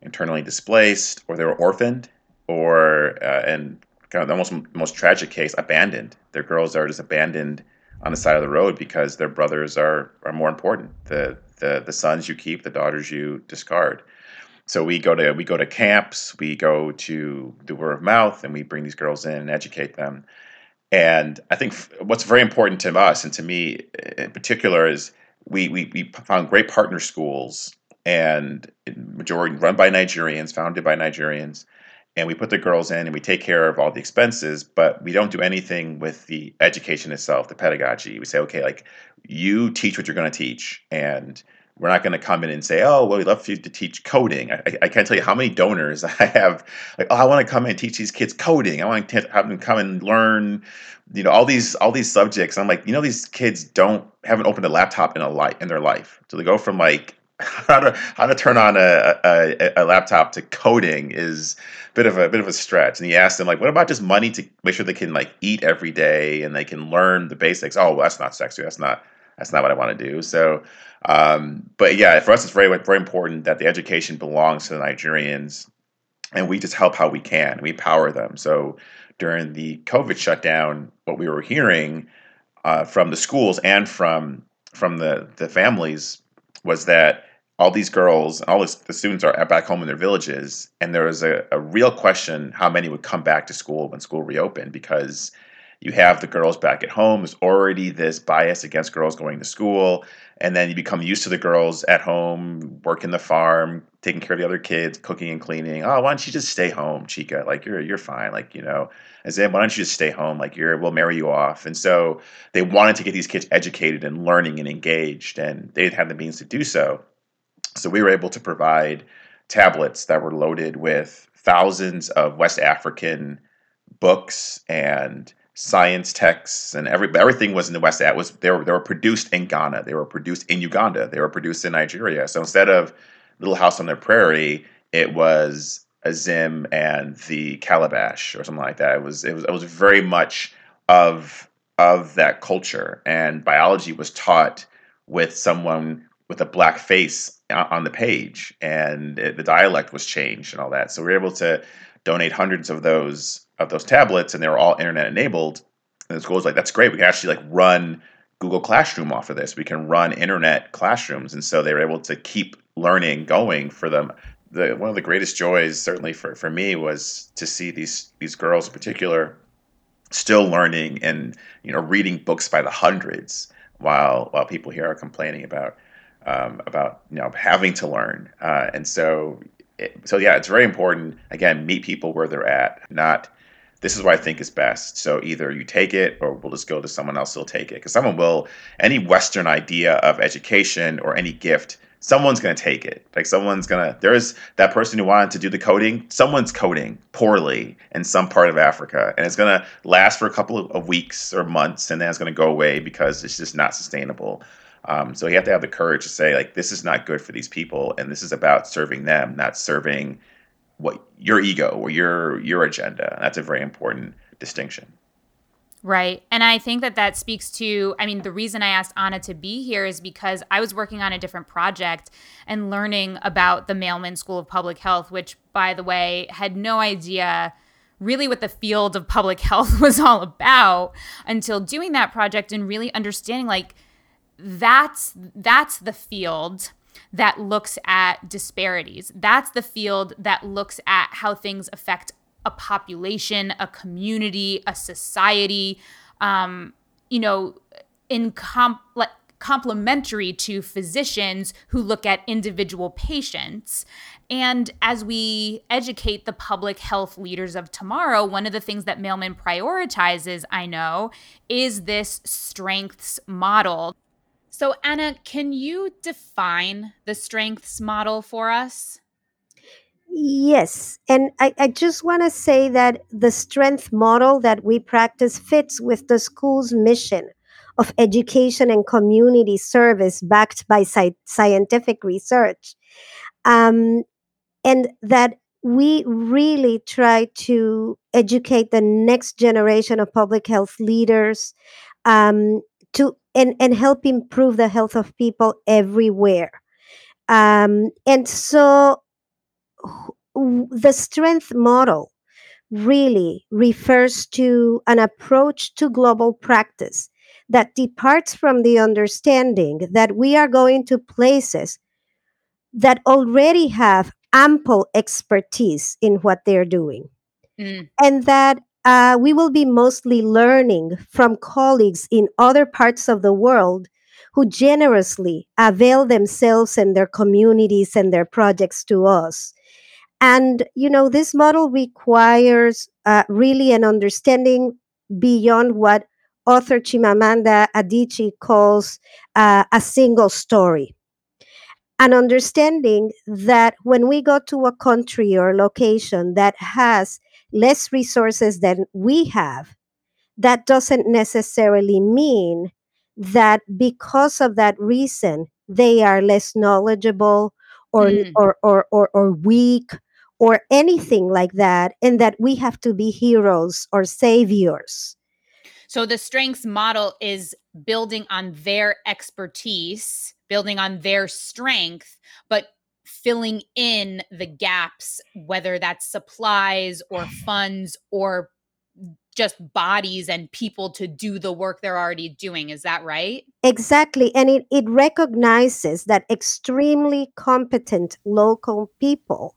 internally displaced, or they were orphaned, or uh, and kind of the most most tragic case, abandoned. Their girls are just abandoned on the side of the road because their brothers are are more important. The the the sons you keep, the daughters you discard. So we go to we go to camps, we go to the word of mouth, and we bring these girls in and educate them. And I think what's very important to us and to me eh, in particular is we we, we found great partner schools and majority run by Nigerians, founded by Nigerians, and we put the girls in and we take care of all the expenses, but we don't do anything with the education itself, the pedagogy. We say, okay, like you teach what you're going to teach, and we're not going to come in and say, oh, well, we'd love for you to teach coding. I, I can't tell you how many donors I have. Like, oh, I want to come and teach these kids coding. I want to have them come and learn, you know, all these all these subjects. I'm like, you know, these kids don't haven't opened a laptop in a life in their life. So they go from like how to how to turn on a, a, a, laptop to coding is a bit of a bit of a stretch. And he asked them like, what about just money to make sure they can like eat every day and they can learn the basics? Oh, well, that's not sexy. That's not that's not what I want to do. So, um, but yeah, for us, it's very very important that the education belongs to the Nigerians, and we just help how we can. We power them. So during the COVID shutdown, what we were hearing uh, from the schools and from from the the families was that all these girls all this, the students are back home in their villages and there was a, a real question how many would come back to school when school reopened because you have the girls back at home there's already this bias against girls going to school and then you become used to the girls at home working the farm taking care of the other kids cooking and cleaning. Oh why don't you just stay home chica? Like you're you're fine. Like you know as in why don't you just stay home? Like you're we'll marry you off. And so they wanted to get these kids educated and learning and engaged and they have the means to do so so we were able to provide tablets that were loaded with thousands of West African books and science texts and every everything was in the West. That was they were they were produced in Ghana. They were produced in Uganda. They were produced in Nigeria. So instead of Little House on the Prairie, it was Azim and the Calabash or something like that. It was it was it was very much of of that culture. And biology was taught with someone with a black face on the page, and it, the dialect was changed and all that. So we were able to donate hundreds of those of those tablets, and they were all internet enabled. And the school was like, "That's great. We can actually like run Google Classroom off of this. We can run internet classrooms." And so they were able to keep learning going for them. The one of the greatest joys, certainly for for me, was to see these these girls in particular still learning and you know reading books by the hundreds while while people here are complaining about um, about you know having to learn, uh, and so it, so yeah, it's very important. Again, meet people where they're at, not this is what I think is best. So either you take it or we'll just go to someone else who'll take it. Because someone will, any Western idea of education or any gift, someone's going to take it. Like someone's going to, there's that person who wanted to do the coding, someone's coding poorly in some part of Africa. And it's going to last for a couple of weeks or months and then it's going to go away because it's just not sustainable. Um, so you have to have the courage to say, like, this is not good for these people. And this is about serving them, not serving what your ego or your your agenda. That's a very important distinction. Right. And I think that that speaks to, I mean, the reason I asked Anna to be here is because I was working on a different project and learning about the Mailman School of Public Health, which, by the way, had no idea really what the field of public health was all about until doing that project and really understanding like that's that's the field that looks at disparities. That's the field that looks at how things affect a population, a community, a society, um, you know, in like, complementary to physicians who look at individual patients. And as we educate the public health leaders of tomorrow, one of the things that Mailman prioritizes, I know, is this strengths model. So, Anna, can you define the strengths model for us? Yes. And I, I just want to say that the strength model that we practice fits with the school's mission of education and community service backed by sci- scientific research. Um, and that we really try to educate the next generation of public health leaders um, to and, and help improve the health of people everywhere. Um, and so the strength model really refers to an approach to global practice that departs from the understanding that we are going to places that already have ample expertise in what they're doing. Mm. And that uh, we will be mostly learning from colleagues in other parts of the world who generously avail themselves and their communities and their projects to us. And, you know, this model requires uh, really an understanding beyond what author Chimamanda Adichie calls uh, a single story. An understanding that when we go to a country or location that has less resources than we have, that doesn't necessarily mean that because of that reason, they are less knowledgeable or, mm. or, or, or, or weak or anything like that, and that we have to be heroes or saviors. So the strengths model is building on their expertise, building on their strength, but filling in the gaps, whether that's supplies or mm. funds or just bodies and people to do the work they're already doing. Is that right? Exactly. And it, it recognizes that extremely competent local people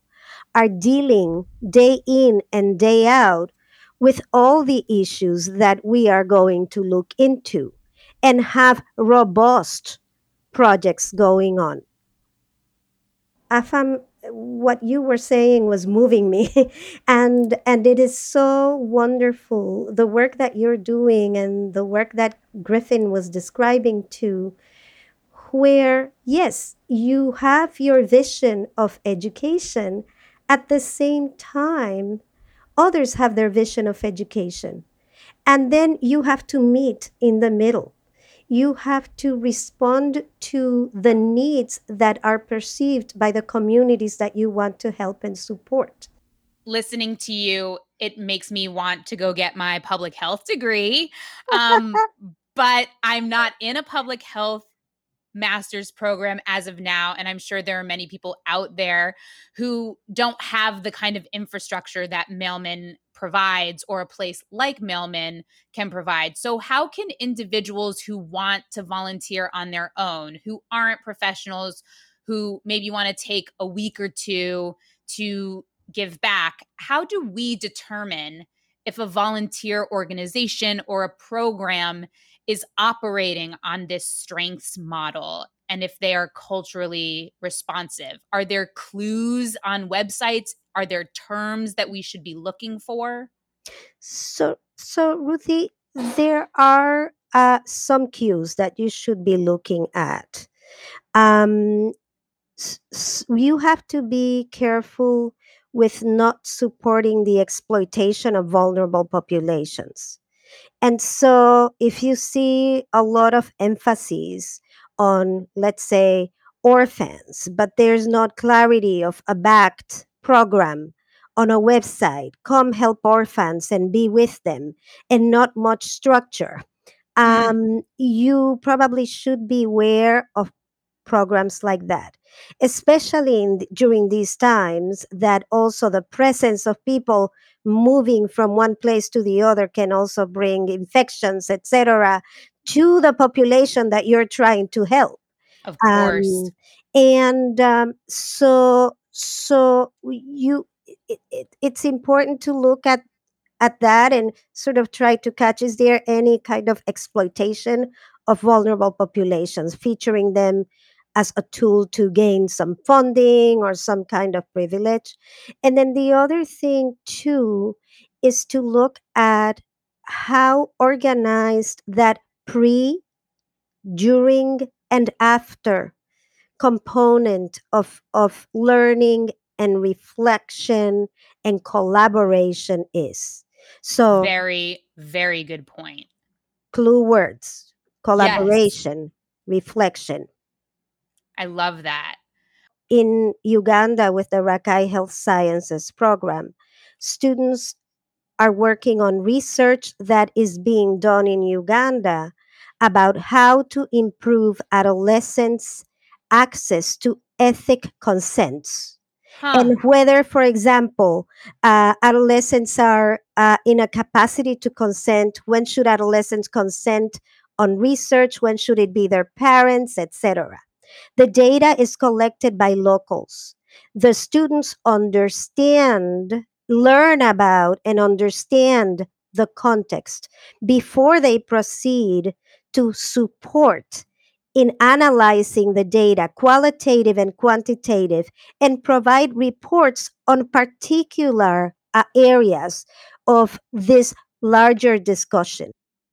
are dealing day in and day out with all the issues that we are going to look into and have robust projects going on. Afam, what you were saying was moving me. And and it is so wonderful the work that you're doing and the work that Griffin was describing too where yes you have your vision of education. At the same time others have their vision of education. And then you have to meet in the middle you have to respond to the needs that are perceived by the communities that you want to help and support. Listening to you, it makes me want to go get my public health degree. Um, but I'm not in a public health master's program as of now. And I'm sure there are many people out there who don't have the kind of infrastructure that Mailman provides or a place like Mailman can provide. So, how can individuals who want to volunteer on their own, who aren't professionals, who maybe want to take a week or two to give back, how do we determine if a volunteer organization or a program is operating on this strengths model and if they are culturally responsive? Are there clues on websites? Are there terms that we should be looking for? So, so Ruthie, there are uh, some cues that you should be looking at. Um, you have to be careful with not supporting the exploitation of vulnerable populations. And so, if you see a lot of emphasis on, let's say, orphans, but there's not clarity of a backed program on a website, come help orphans and be with them, and not much structure, mm. um, you probably should be aware of programs like that especially in, during these times that also the presence of people moving from one place to the other can also bring infections etc to the population that you're trying to help. Of course. Um, and um, so so you it, it, it's important to look at at that and sort of try to catch is there any kind of exploitation of vulnerable populations featuring them as a tool to gain some funding or some kind of privilege. And then the other thing, too, is to look at how organized that pre, during, and after component of, of learning and reflection and collaboration is. So, very, very good point. Clue words collaboration, yes. reflection, I love that. In Uganda, with the Rakai Health Sciences program, students are working on research that is being done in Uganda about how to improve adolescents' access to ethic consents. Huh. And whether, for example, uh, adolescents are uh, in a capacity to consent, when should adolescents consent on research, when should it be their parents, etc. The data is collected by locals. The students understand, learn about, and understand the context before they proceed to support in analyzing the data, qualitative and quantitative, and provide reports on particular uh, areas of this larger discussion.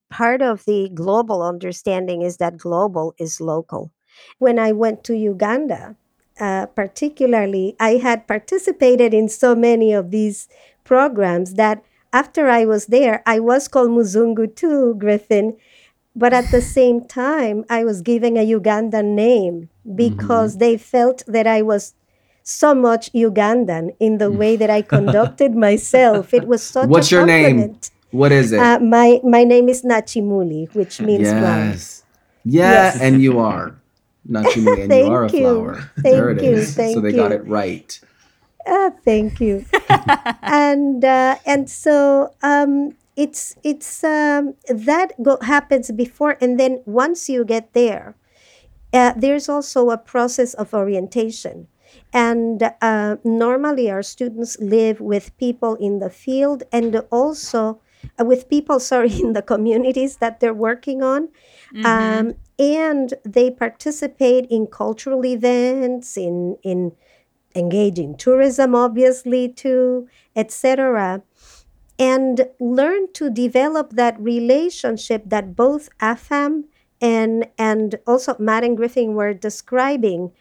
Part of the global understanding is that global is local. When I went to Uganda, uh, particularly, I had participated in so many of these programs that after I was there, I was called Muzungu too, Griffin. But at the same time, I was given a Ugandan name because mm-hmm. they felt that I was so much Ugandan in the way that I conducted myself. It was such What's a your name? What is it? Uh, my my name is Nakimuli, which means yes. flower. Yeah, yes. and you are not too many, and you are a flower. Thank there it you. is. Thank so they you. got it right. Uh, thank you. and uh, and so um, it's it's um, that go- happens before, and then once you get there, uh, there's also a process of orientation. And uh, normally, our students live with people in the field and also uh, with people, sorry, in the communities that they're working on. Mm-hmm. Um, and they participate in cultural events, in, in engage in tourism, obviously, too, etc. And learn to develop that relationship that both AFAM and, and also Matt and Griffin were describing,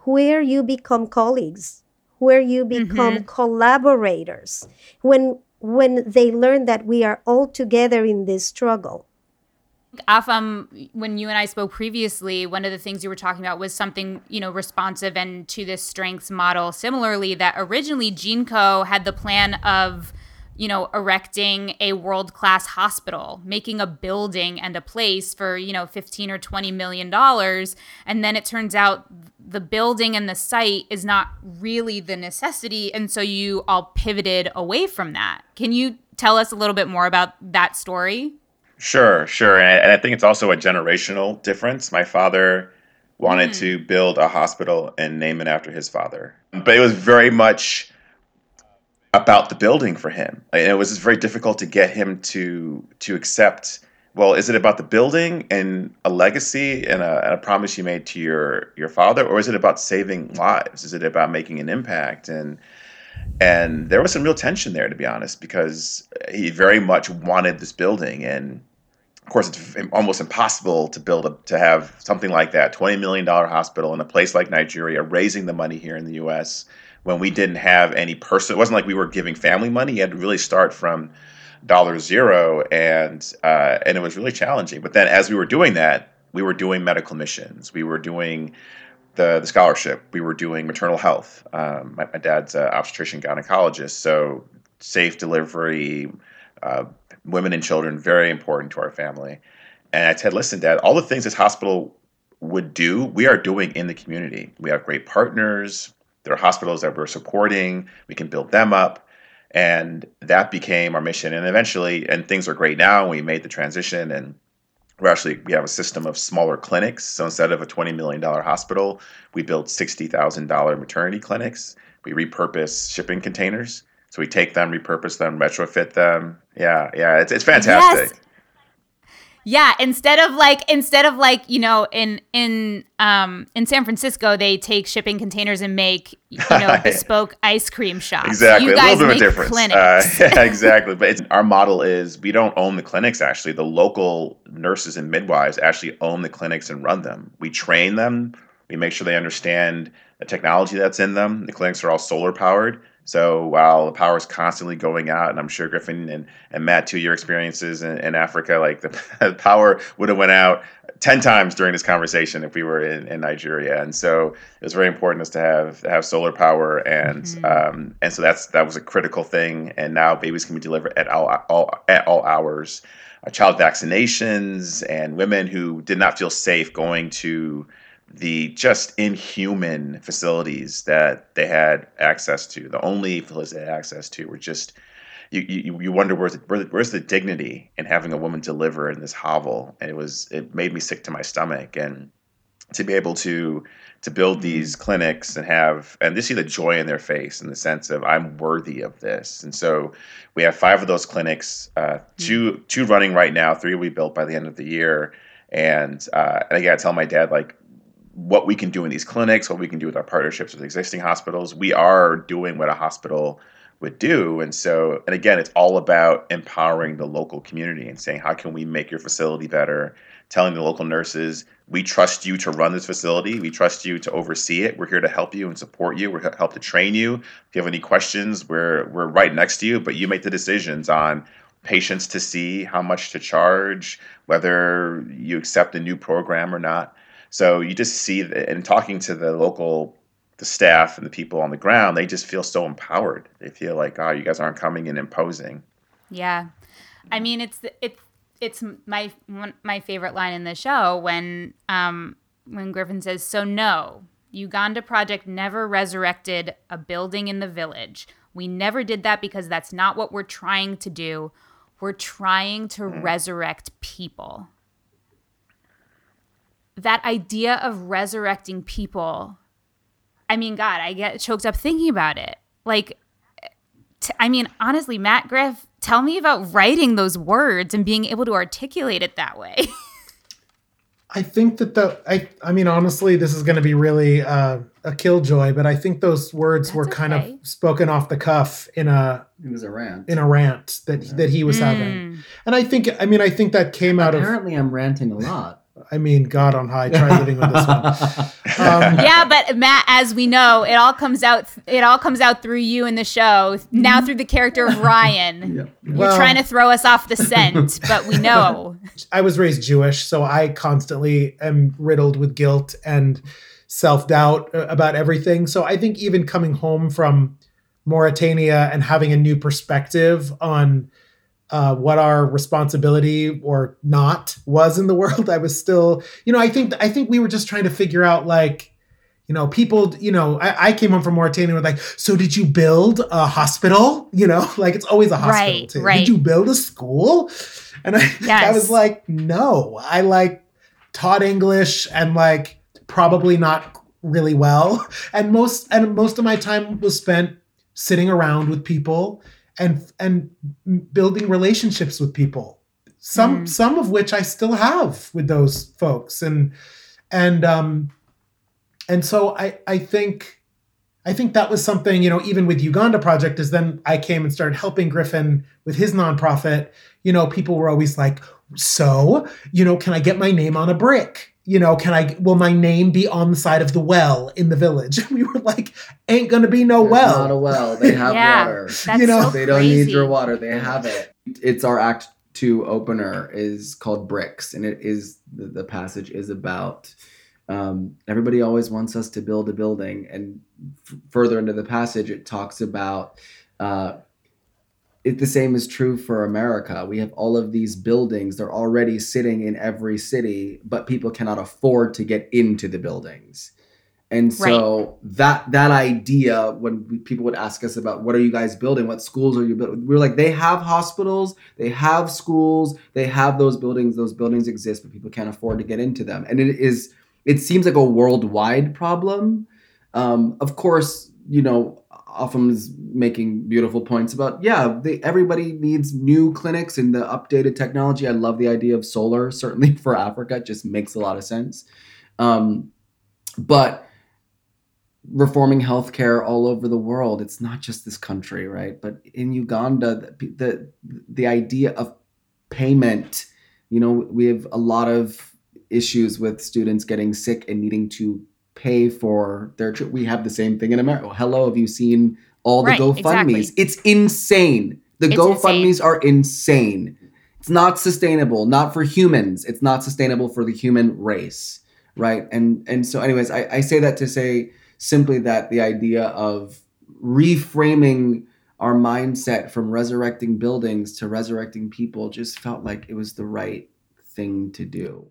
where you become colleagues, where you become mm-hmm. collaborators. When when they learn that we are all together in this struggle. Afam, um, when you and I spoke previously, one of the things you were talking about was something, you know, responsive and to this strengths model. Similarly, that originally GEANCO had the plan of you know, erecting a world class hospital, making a building and a place for, you know, 15 or 20 million dollars. And then it turns out the building and the site is not really the necessity. And so you all pivoted away from that. Can you tell us a little bit more about that story? Sure, sure. And I, think it's also a generational difference. My father wanted mm. to build a hospital and name it after his father, but it was very much about the building for him. And it was very difficult to get him to to accept. Well, is it about the building and a legacy and a, and a promise you made to your your father, or is it about saving lives? Is it about making an impact? And and there was some real tension there, to be honest, because he very much wanted this building, and of course, it's almost impossible to build a, to have something like that, twenty million dollar hospital in a place like Nigeria, raising the money here in the U.S. when we didn't have any person. It wasn't like we were giving family money. You had to really start from dollar zero, and uh, and it was really challenging. But then, as we were doing that, we were doing medical missions. We were doing the, the scholarship. We were doing maternal health. Um, my, my, dad's an obstetrician gynecologist, so safe delivery, uh, women and children, very important to our family. And I said, listen, Dad, all the things this hospital would do, we are doing in the community. We have great partners. There are hospitals that we're supporting. We can build them up. And that became our mission. And eventually, and things are great now. We made the transition and we're actually we have a system of smaller clinics. So instead of a twenty million dollar hospital, we built sixty thousand dollar maternity clinics. We repurpose shipping containers. So we take them, repurpose them, retrofit them. Yeah, yeah, it's it's fantastic. Yes. Yeah, instead of like instead of like, you know, in in um in San Francisco they take shipping containers and make, you know, bespoke ice cream shops. Exactly. You guys a little bit of difference. Clinics. Uh, yeah, exactly. But it's, our model is we don't own the clinics actually. The local nurses and midwives actually own the clinics and run them. We train them. We make sure they understand the technology that's in them. The clinics are all solar powered. So while the power is constantly going out, and I'm sure Griffin and, and Matt, too, your experiences in, in Africa, like the power would have went out 10 times during this conversation if we were in, in Nigeria. And so it was very important us to have have solar power. And mm-hmm. um, and so that's that was a critical thing. And now babies can be delivered at all, all at all hours. Uh, child vaccinations and women who did not feel safe going to the just inhuman facilities that they had access to, the only facilities they had access to, were just you, you, you wonder where's the, where's the dignity in having a woman deliver in this hovel, and it was it made me sick to my stomach, and to be able to to build these clinics and have and to see the joy in their face in the sense of I'm worthy of this, and so we have five of those clinics, uh, mm-hmm. two two running right now, three will be built by the end of the year, and uh, and I gotta tell my dad like what we can do in these clinics, what we can do with our partnerships with existing hospitals. We are doing what a hospital would do. And so, and again, it's all about empowering the local community and saying, how can we make your facility better? Telling the local nurses, we trust you to run this facility. We trust you to oversee it. We're here to help you and support you. We're help to train you. If you have any questions, we're we're right next to you, but you make the decisions on patients to see, how much to charge, whether you accept a new program or not. So you just see that, and talking to the local the staff and the people on the ground, they just feel so empowered. They feel like, oh, you guys aren't coming and imposing. Yeah, I mean, it's it's it's my my favorite line in the show when um when Griffin says, "So no, Uganda Project never resurrected a building in the village. We never did that because that's not what we're trying to do. We're trying to mm. resurrect people." That idea of resurrecting people. I mean god i get choked up thinking about it. Like t- I mean honestly matt griff tell me about writing those words and being able to articulate it that way. I think that the i i mean honestly this is going to be really uh, a killjoy but i think those words That's were okay. kind of spoken off the cuff in a it was a rant. in a rant that that he was mm. having and i think i mean i think that came out apparently of apparently i'm ranting a lot I mean, God on high, try living with this one. Um, yeah, but Matt, as we know, it all comes out. It all comes out through you in the show. Now through the character of Ryan, yeah. you're well, trying to throw us off the scent, but we know. I was raised Jewish, so I constantly am riddled with guilt and self doubt about everything. So I think even coming home from Mauritania and having a new perspective on uh, what our responsibility or not was in the world. I was still, you know, I think I think we were just trying to figure out like, you know, people, you know, I, I came home from Mauritania with like, so did you build a hospital? You know, like it's always a hospital. Right, too. right. Did you build a school? And I, yes. I was like, no, I like taught English and like probably not really well. And most and most of my time was spent sitting around with people and and building relationships with people some mm. some of which i still have with those folks and and um and so i i think I think that was something, you know, even with Uganda Project, is then I came and started helping Griffin with his nonprofit. You know, people were always like, so, you know, can I get my name on a brick? You know, can I, will my name be on the side of the well in the village? And we were like, ain't gonna be no There's well. Not a well. They have Yeah, water. That's You know, so they don't need your water. They have it. It's our Act Two opener is called Bricks, and it is the, the passage is about. Um, everybody always wants us to build a building, and f- further into the passage, it talks about. Uh, it, the same is true for America. We have all of these buildings; they're already sitting in every city, but people cannot afford to get into the buildings. And so that that idea, when we, people would ask us about what are you guys building, what schools are you building, we are like, they have hospitals, they have schools, they have those buildings. Those buildings exist, but people can't afford to get into them. And it is, it seems like a worldwide problem. Um, of course, you know, Afam is making beautiful points about yeah, they, everybody needs new clinics and the updated technology. I love the idea of solar, certainly for Africa, it just makes a lot of sense. Um, but reforming healthcare all over the world. It's not just this country, right? But in Uganda, the the, the idea of payment, you know, we have a lot of issues with students getting sick and needing to pay for their trip. We have the same thing in America. Hello, have you seen all the Right, GoFundMe's? exactly. It's insane. The It's GoFundMe's are insane. It's not sustainable, not for humans. It's not sustainable for the human race, right? And and so, anyways, I, I say that to say simply that the idea of reframing our mindset from resurrecting buildings to resurrecting people just felt like it was the right thing to do.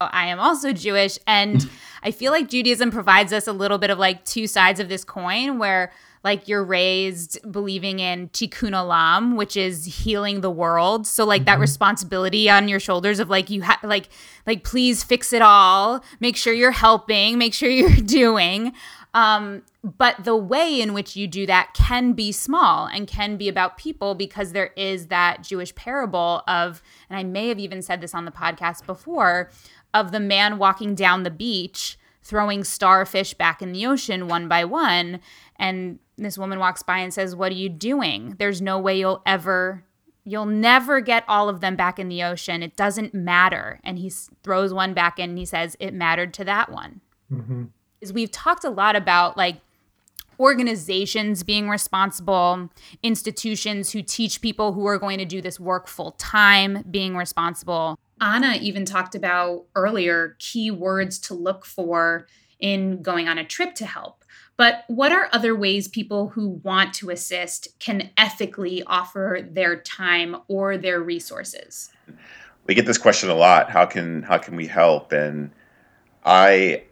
I am also Jewish, and I feel like Judaism provides us a little bit of like two sides of this coin where like you're raised believing in tikkun olam, which is healing the world. So like that responsibility on your shoulders of like you have like like please fix it all, make sure you're helping, make sure you're doing. Um, but the way in which you do that can be small and can be about people because there is that Jewish parable of, and I may have even said this on the podcast before, of the man walking down the beach throwing starfish back in the ocean one by one. And this woman walks by and says, What are you doing? There's no way you'll ever. You'll never get all of them back in the ocean. It doesn't matter. And he throws one back in and he says, It mattered to that one mm-hmm. is we've talked a lot about like organizations being responsible, institutions who teach people who are going to do this work full time being responsible. Anna even talked about earlier key words to look for in going on a trip to help. But what are other ways people who want to assist can ethically offer their time or their resources? we get this question a lot how can how can we help and i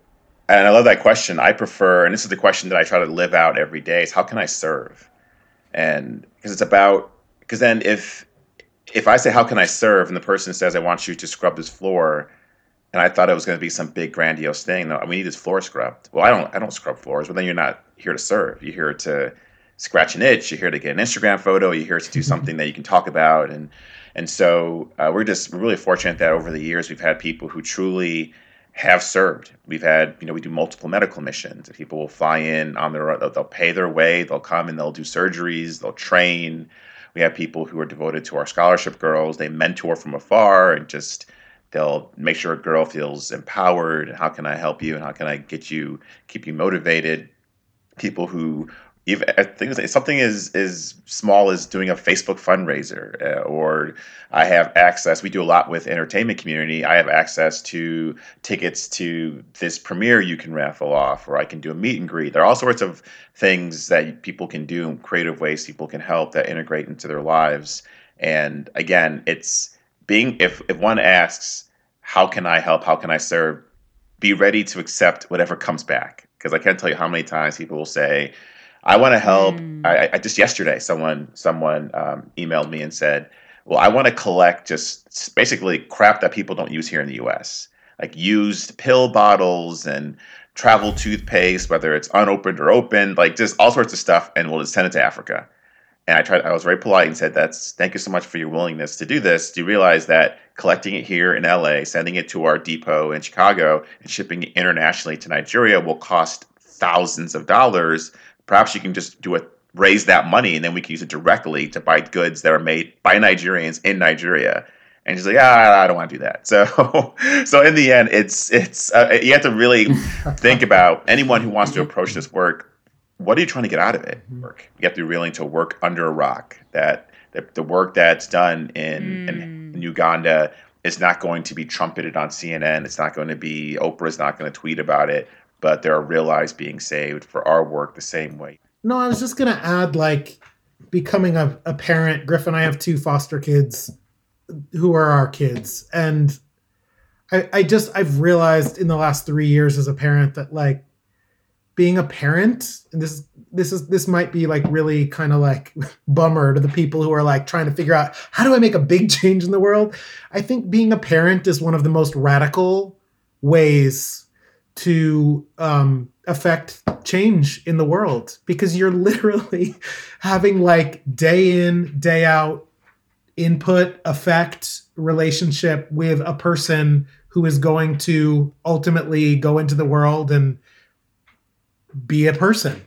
and i love that question. I prefer and this is the question that i try to live out every day is how can i serve? And because it's about because then if if i say how can i serve? and the person says i want you to scrub this floor and i thought it was going to be some big grandiose thing no we need this floor scrubbed. Well i don't i don't scrub floors but then you're not here to serve. You're here to scratch an itch you're here to get an instagram photo you're here to do something that you can talk about and and so uh, we're just really fortunate that over the years we've had people who truly have served. We've had, you know, we do multiple medical missions. People will fly in on their they'll, pay their way, they'll come and they'll do surgeries, they'll train. We have people who are devoted to our scholarship girls. They mentor from afar and just they'll make sure a girl feels empowered. How can I help you? And how can I get you, keep you motivated? People who even something as as small as doing a Facebook fundraiser, uh, or I have access. We do a lot with entertainment community. I have access to tickets to this premiere you can raffle off, or I can do a meet and greet. There are all sorts of things that people can do, in creative ways people can help that integrate into their lives. And again, it's being if if one asks, "How can I help? How can I serve?" Be ready to accept whatever comes back, because I can't tell you how many times people will say. I want to help. I, I just yesterday, someone someone um, emailed me and said, "Well, I want to collect just basically crap that people don't use here in the U.S., like used pill bottles and travel toothpaste, whether it's unopened or opened, like just all sorts of stuff, and we'll just send it to Africa." And I tried. I was very polite and said, "That's thank you so much for your willingness to do this. Do you realize that collecting it here in LA, sending it to our depot in Chicago, and shipping it internationally to Nigeria will cost thousands of dollars. Perhaps you can just do it, raise that money, and then we can use it directly to buy goods that are made by Nigerians in Nigeria. And she's like, ah, I don't want to do that. So, so in the end, it's it's uh, you have to really think about anyone who wants to approach this work. What are you trying to get out of it? Work. You have to be willing to work under a rock. That the, the work that's done in, mm. in, in Uganda is not going to be trumpeted on CNN. It's not going to be Oprah's not going to tweet about it. But there are real lives being saved for our work the same way. No, I was just going to add like becoming a, a parent. Griff and I have two foster kids who are our kids, and I, I just I've realized in the last three years as a parent that like being a parent, and this this is this might be like really kind of like bummer to the people who are like trying to figure out how do I make a big change in the world. I think being a parent is one of the most radical ways to um, affect change in the world because you're literally having like day in day out input effect relationship with a person who is going to ultimately go into the world and be a person.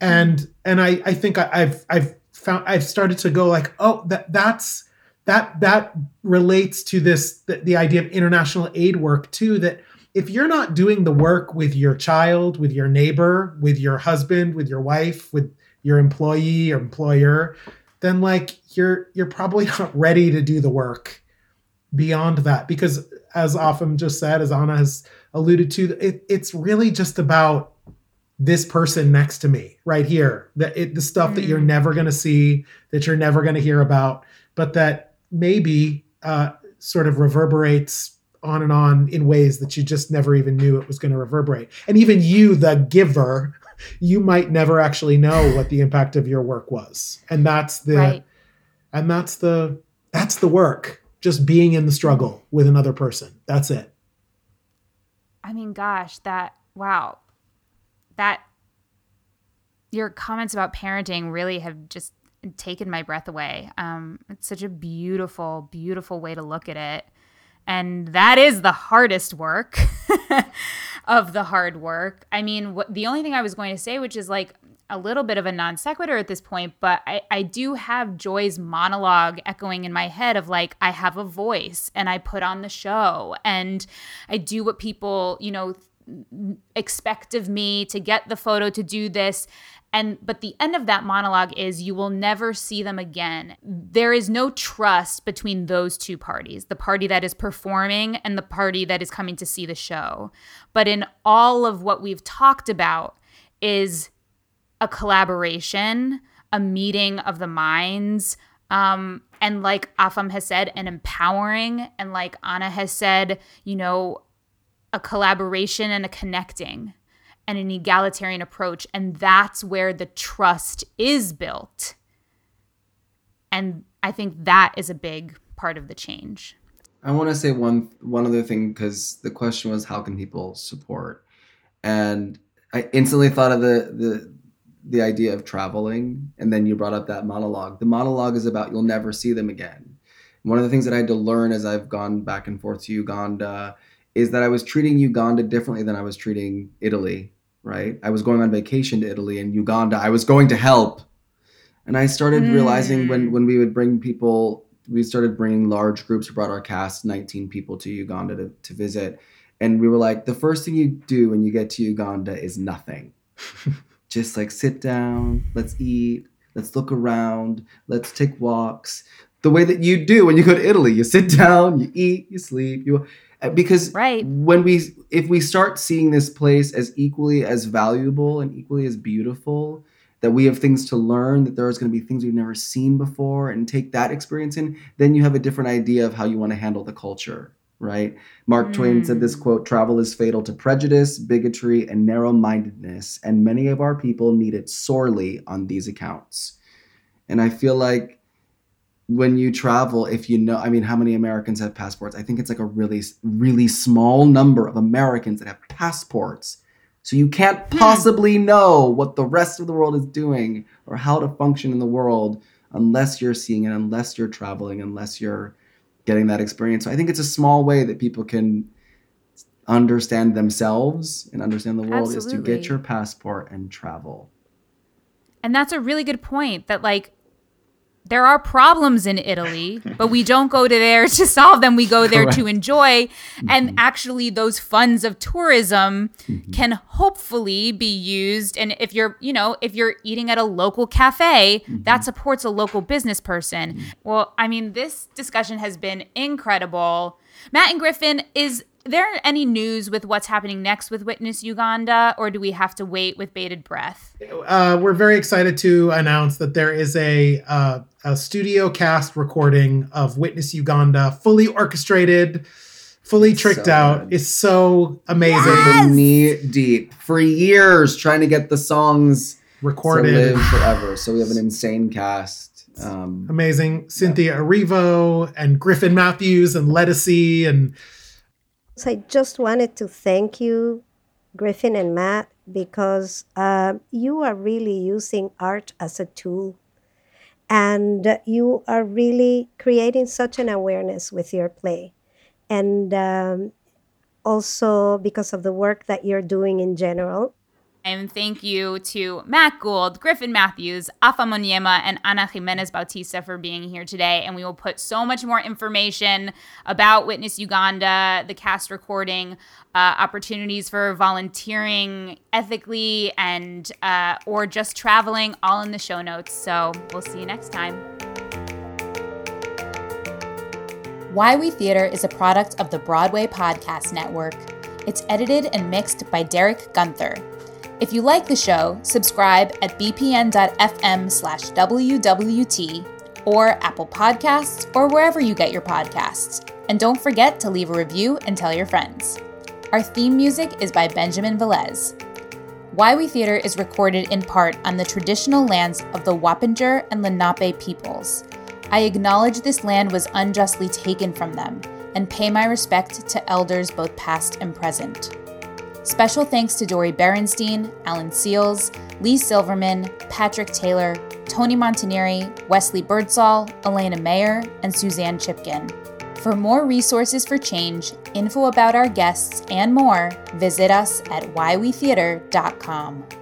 And and i i think I, i've i've found i've started to go like oh that that's that that relates to this the, the idea of international aid work too that if you're not doing the work with your child with your neighbor with your husband with your wife with your employee or employer then like you're you're probably not ready to do the work beyond that because as Afam just said as anna has alluded to it, it's really just about this person next to me right here that it, the stuff mm. that you're mm. never going to see that you're never going to hear about but that maybe uh, sort of reverberates on and on in ways that you just never even knew it was going to reverberate and even you the giver you might never actually know what the impact of your work was and that's the right. and that's the that's the work just being in the struggle with another person that's it i mean gosh that wow that your comments about parenting really have just taken my breath away. Um, it's such a beautiful, beautiful way to look at it. And that is the hardest work of the hard work. I mean, what, the only thing I was going to say, which is like a little bit of a non sequitur at this point, but I, I do have Joy's monologue echoing in my head of like, I have a voice and I put on the show and I do what people, you know, expect of me to get the photo to do this and but the end of that monologue is you will never see them again. There is no trust between those two parties the party that is performing and the party that is coming to see the show. But in all of what we've talked about is a collaboration a meeting of the minds um, and like Afam has said, an empowering, and like Anna has said, you know, a collaboration and a connecting and an egalitarian approach. And that's where the trust is built. And I think that is a big part of the change. I want to say one one other thing because the question was how can people support, and I instantly thought of the the the idea of traveling, and then you brought up that monologue. The monologue is about you'll never see them again. One of the things that I had to learn as I've gone back and forth to Uganda is that I was treating Uganda differently than I was treating Italy, right? I was going on vacation to Italy and Uganda. I was going to help. And I started mm. realizing when when we would bring people, we started bringing large groups. We brought our cast, 19 people to Uganda to, to visit. And we were like, the first thing you do when you get to Uganda is nothing. Just like sit down, let's eat, let's look around, let's take walks. The way that you do when you go to Italy, you sit down, you eat, you sleep, you because right. when we if we start seeing this place as equally as valuable and equally as beautiful that we have things to learn that there's going to be things we've never seen before and take that experience in then you have a different idea of how you want to handle the culture right mark mm. twain said this mm. quote travel is fatal to prejudice bigotry and narrow-mindedness and many of our people need it sorely on these accounts and i feel like when you travel, if you know, I mean, how many Americans have passports? I think it's like a really, really small number of Americans that have passports. So you can't hmm. possibly know what the rest of the world is doing or how to function in the world unless you're seeing it, unless you're traveling, unless you're getting that experience. So I think it's a small way that people can understand themselves and understand the world Absolutely. is to get your passport and travel. And that's a really good point that like there are problems in Italy, but we don't go to there to solve them. We go there to enjoy. And mm-hmm. actually, those funds of tourism mm-hmm. can hopefully be used. And if you're, you know, if you're eating at a local cafe, mm-hmm. that supports a local business person. Well, I mean, this discussion has been incredible. Matt and Griffin, is there any news with what's happening next with Witness Uganda, or do we have to wait with bated breath? Uh, we're very excited to announce that there is a, uh, a studio cast recording of Witness Uganda, fully orchestrated, fully tricked So out. good. It's so amazing. Been knee deep for years trying to get the songs Recorded. to live forever. So we have an insane cast. Um, Amazing. Cynthia Erivo and Griffin Matthews and Lettucey and So I just wanted to thank you, Griffin and Matt, because uh, you are really using art as a tool. And you are really creating such an awareness with your play. And um, also because of the work that you're doing in general. And thank you to Matt Gould, Griffin Matthews, Afam Onyema, and Ana Jimenez Bautista for being here today. And we will put so much more information about Witness Uganda, the cast recording, uh, opportunities for volunteering ethically and uh, or just traveling, all in the show notes. So we'll see you next time. Why We Theater is a product of the Broadway Podcast Network. It's edited and mixed by Derek Gunther. If you like the show, subscribe at bpn.fm slash WWT or Apple Podcasts or wherever you get your podcasts. And don't forget to leave a review and tell your friends. Our theme music is by Benjamin Velez. Why We Theater is recorded in part on the traditional lands of the Wappinger and Lenape peoples. I acknowledge this land was unjustly taken from them and pay my respect to elders both past and present. Special thanks to Dori Berinstein, Alan Seales, Lee Silverman, Patrick Taylor, Tony Montaneri, Wesley Birdsall, Elena Mayer, and Suzanne Chipkin. For more resources for change, info about our guests, and more, visit us at whywetheater.com.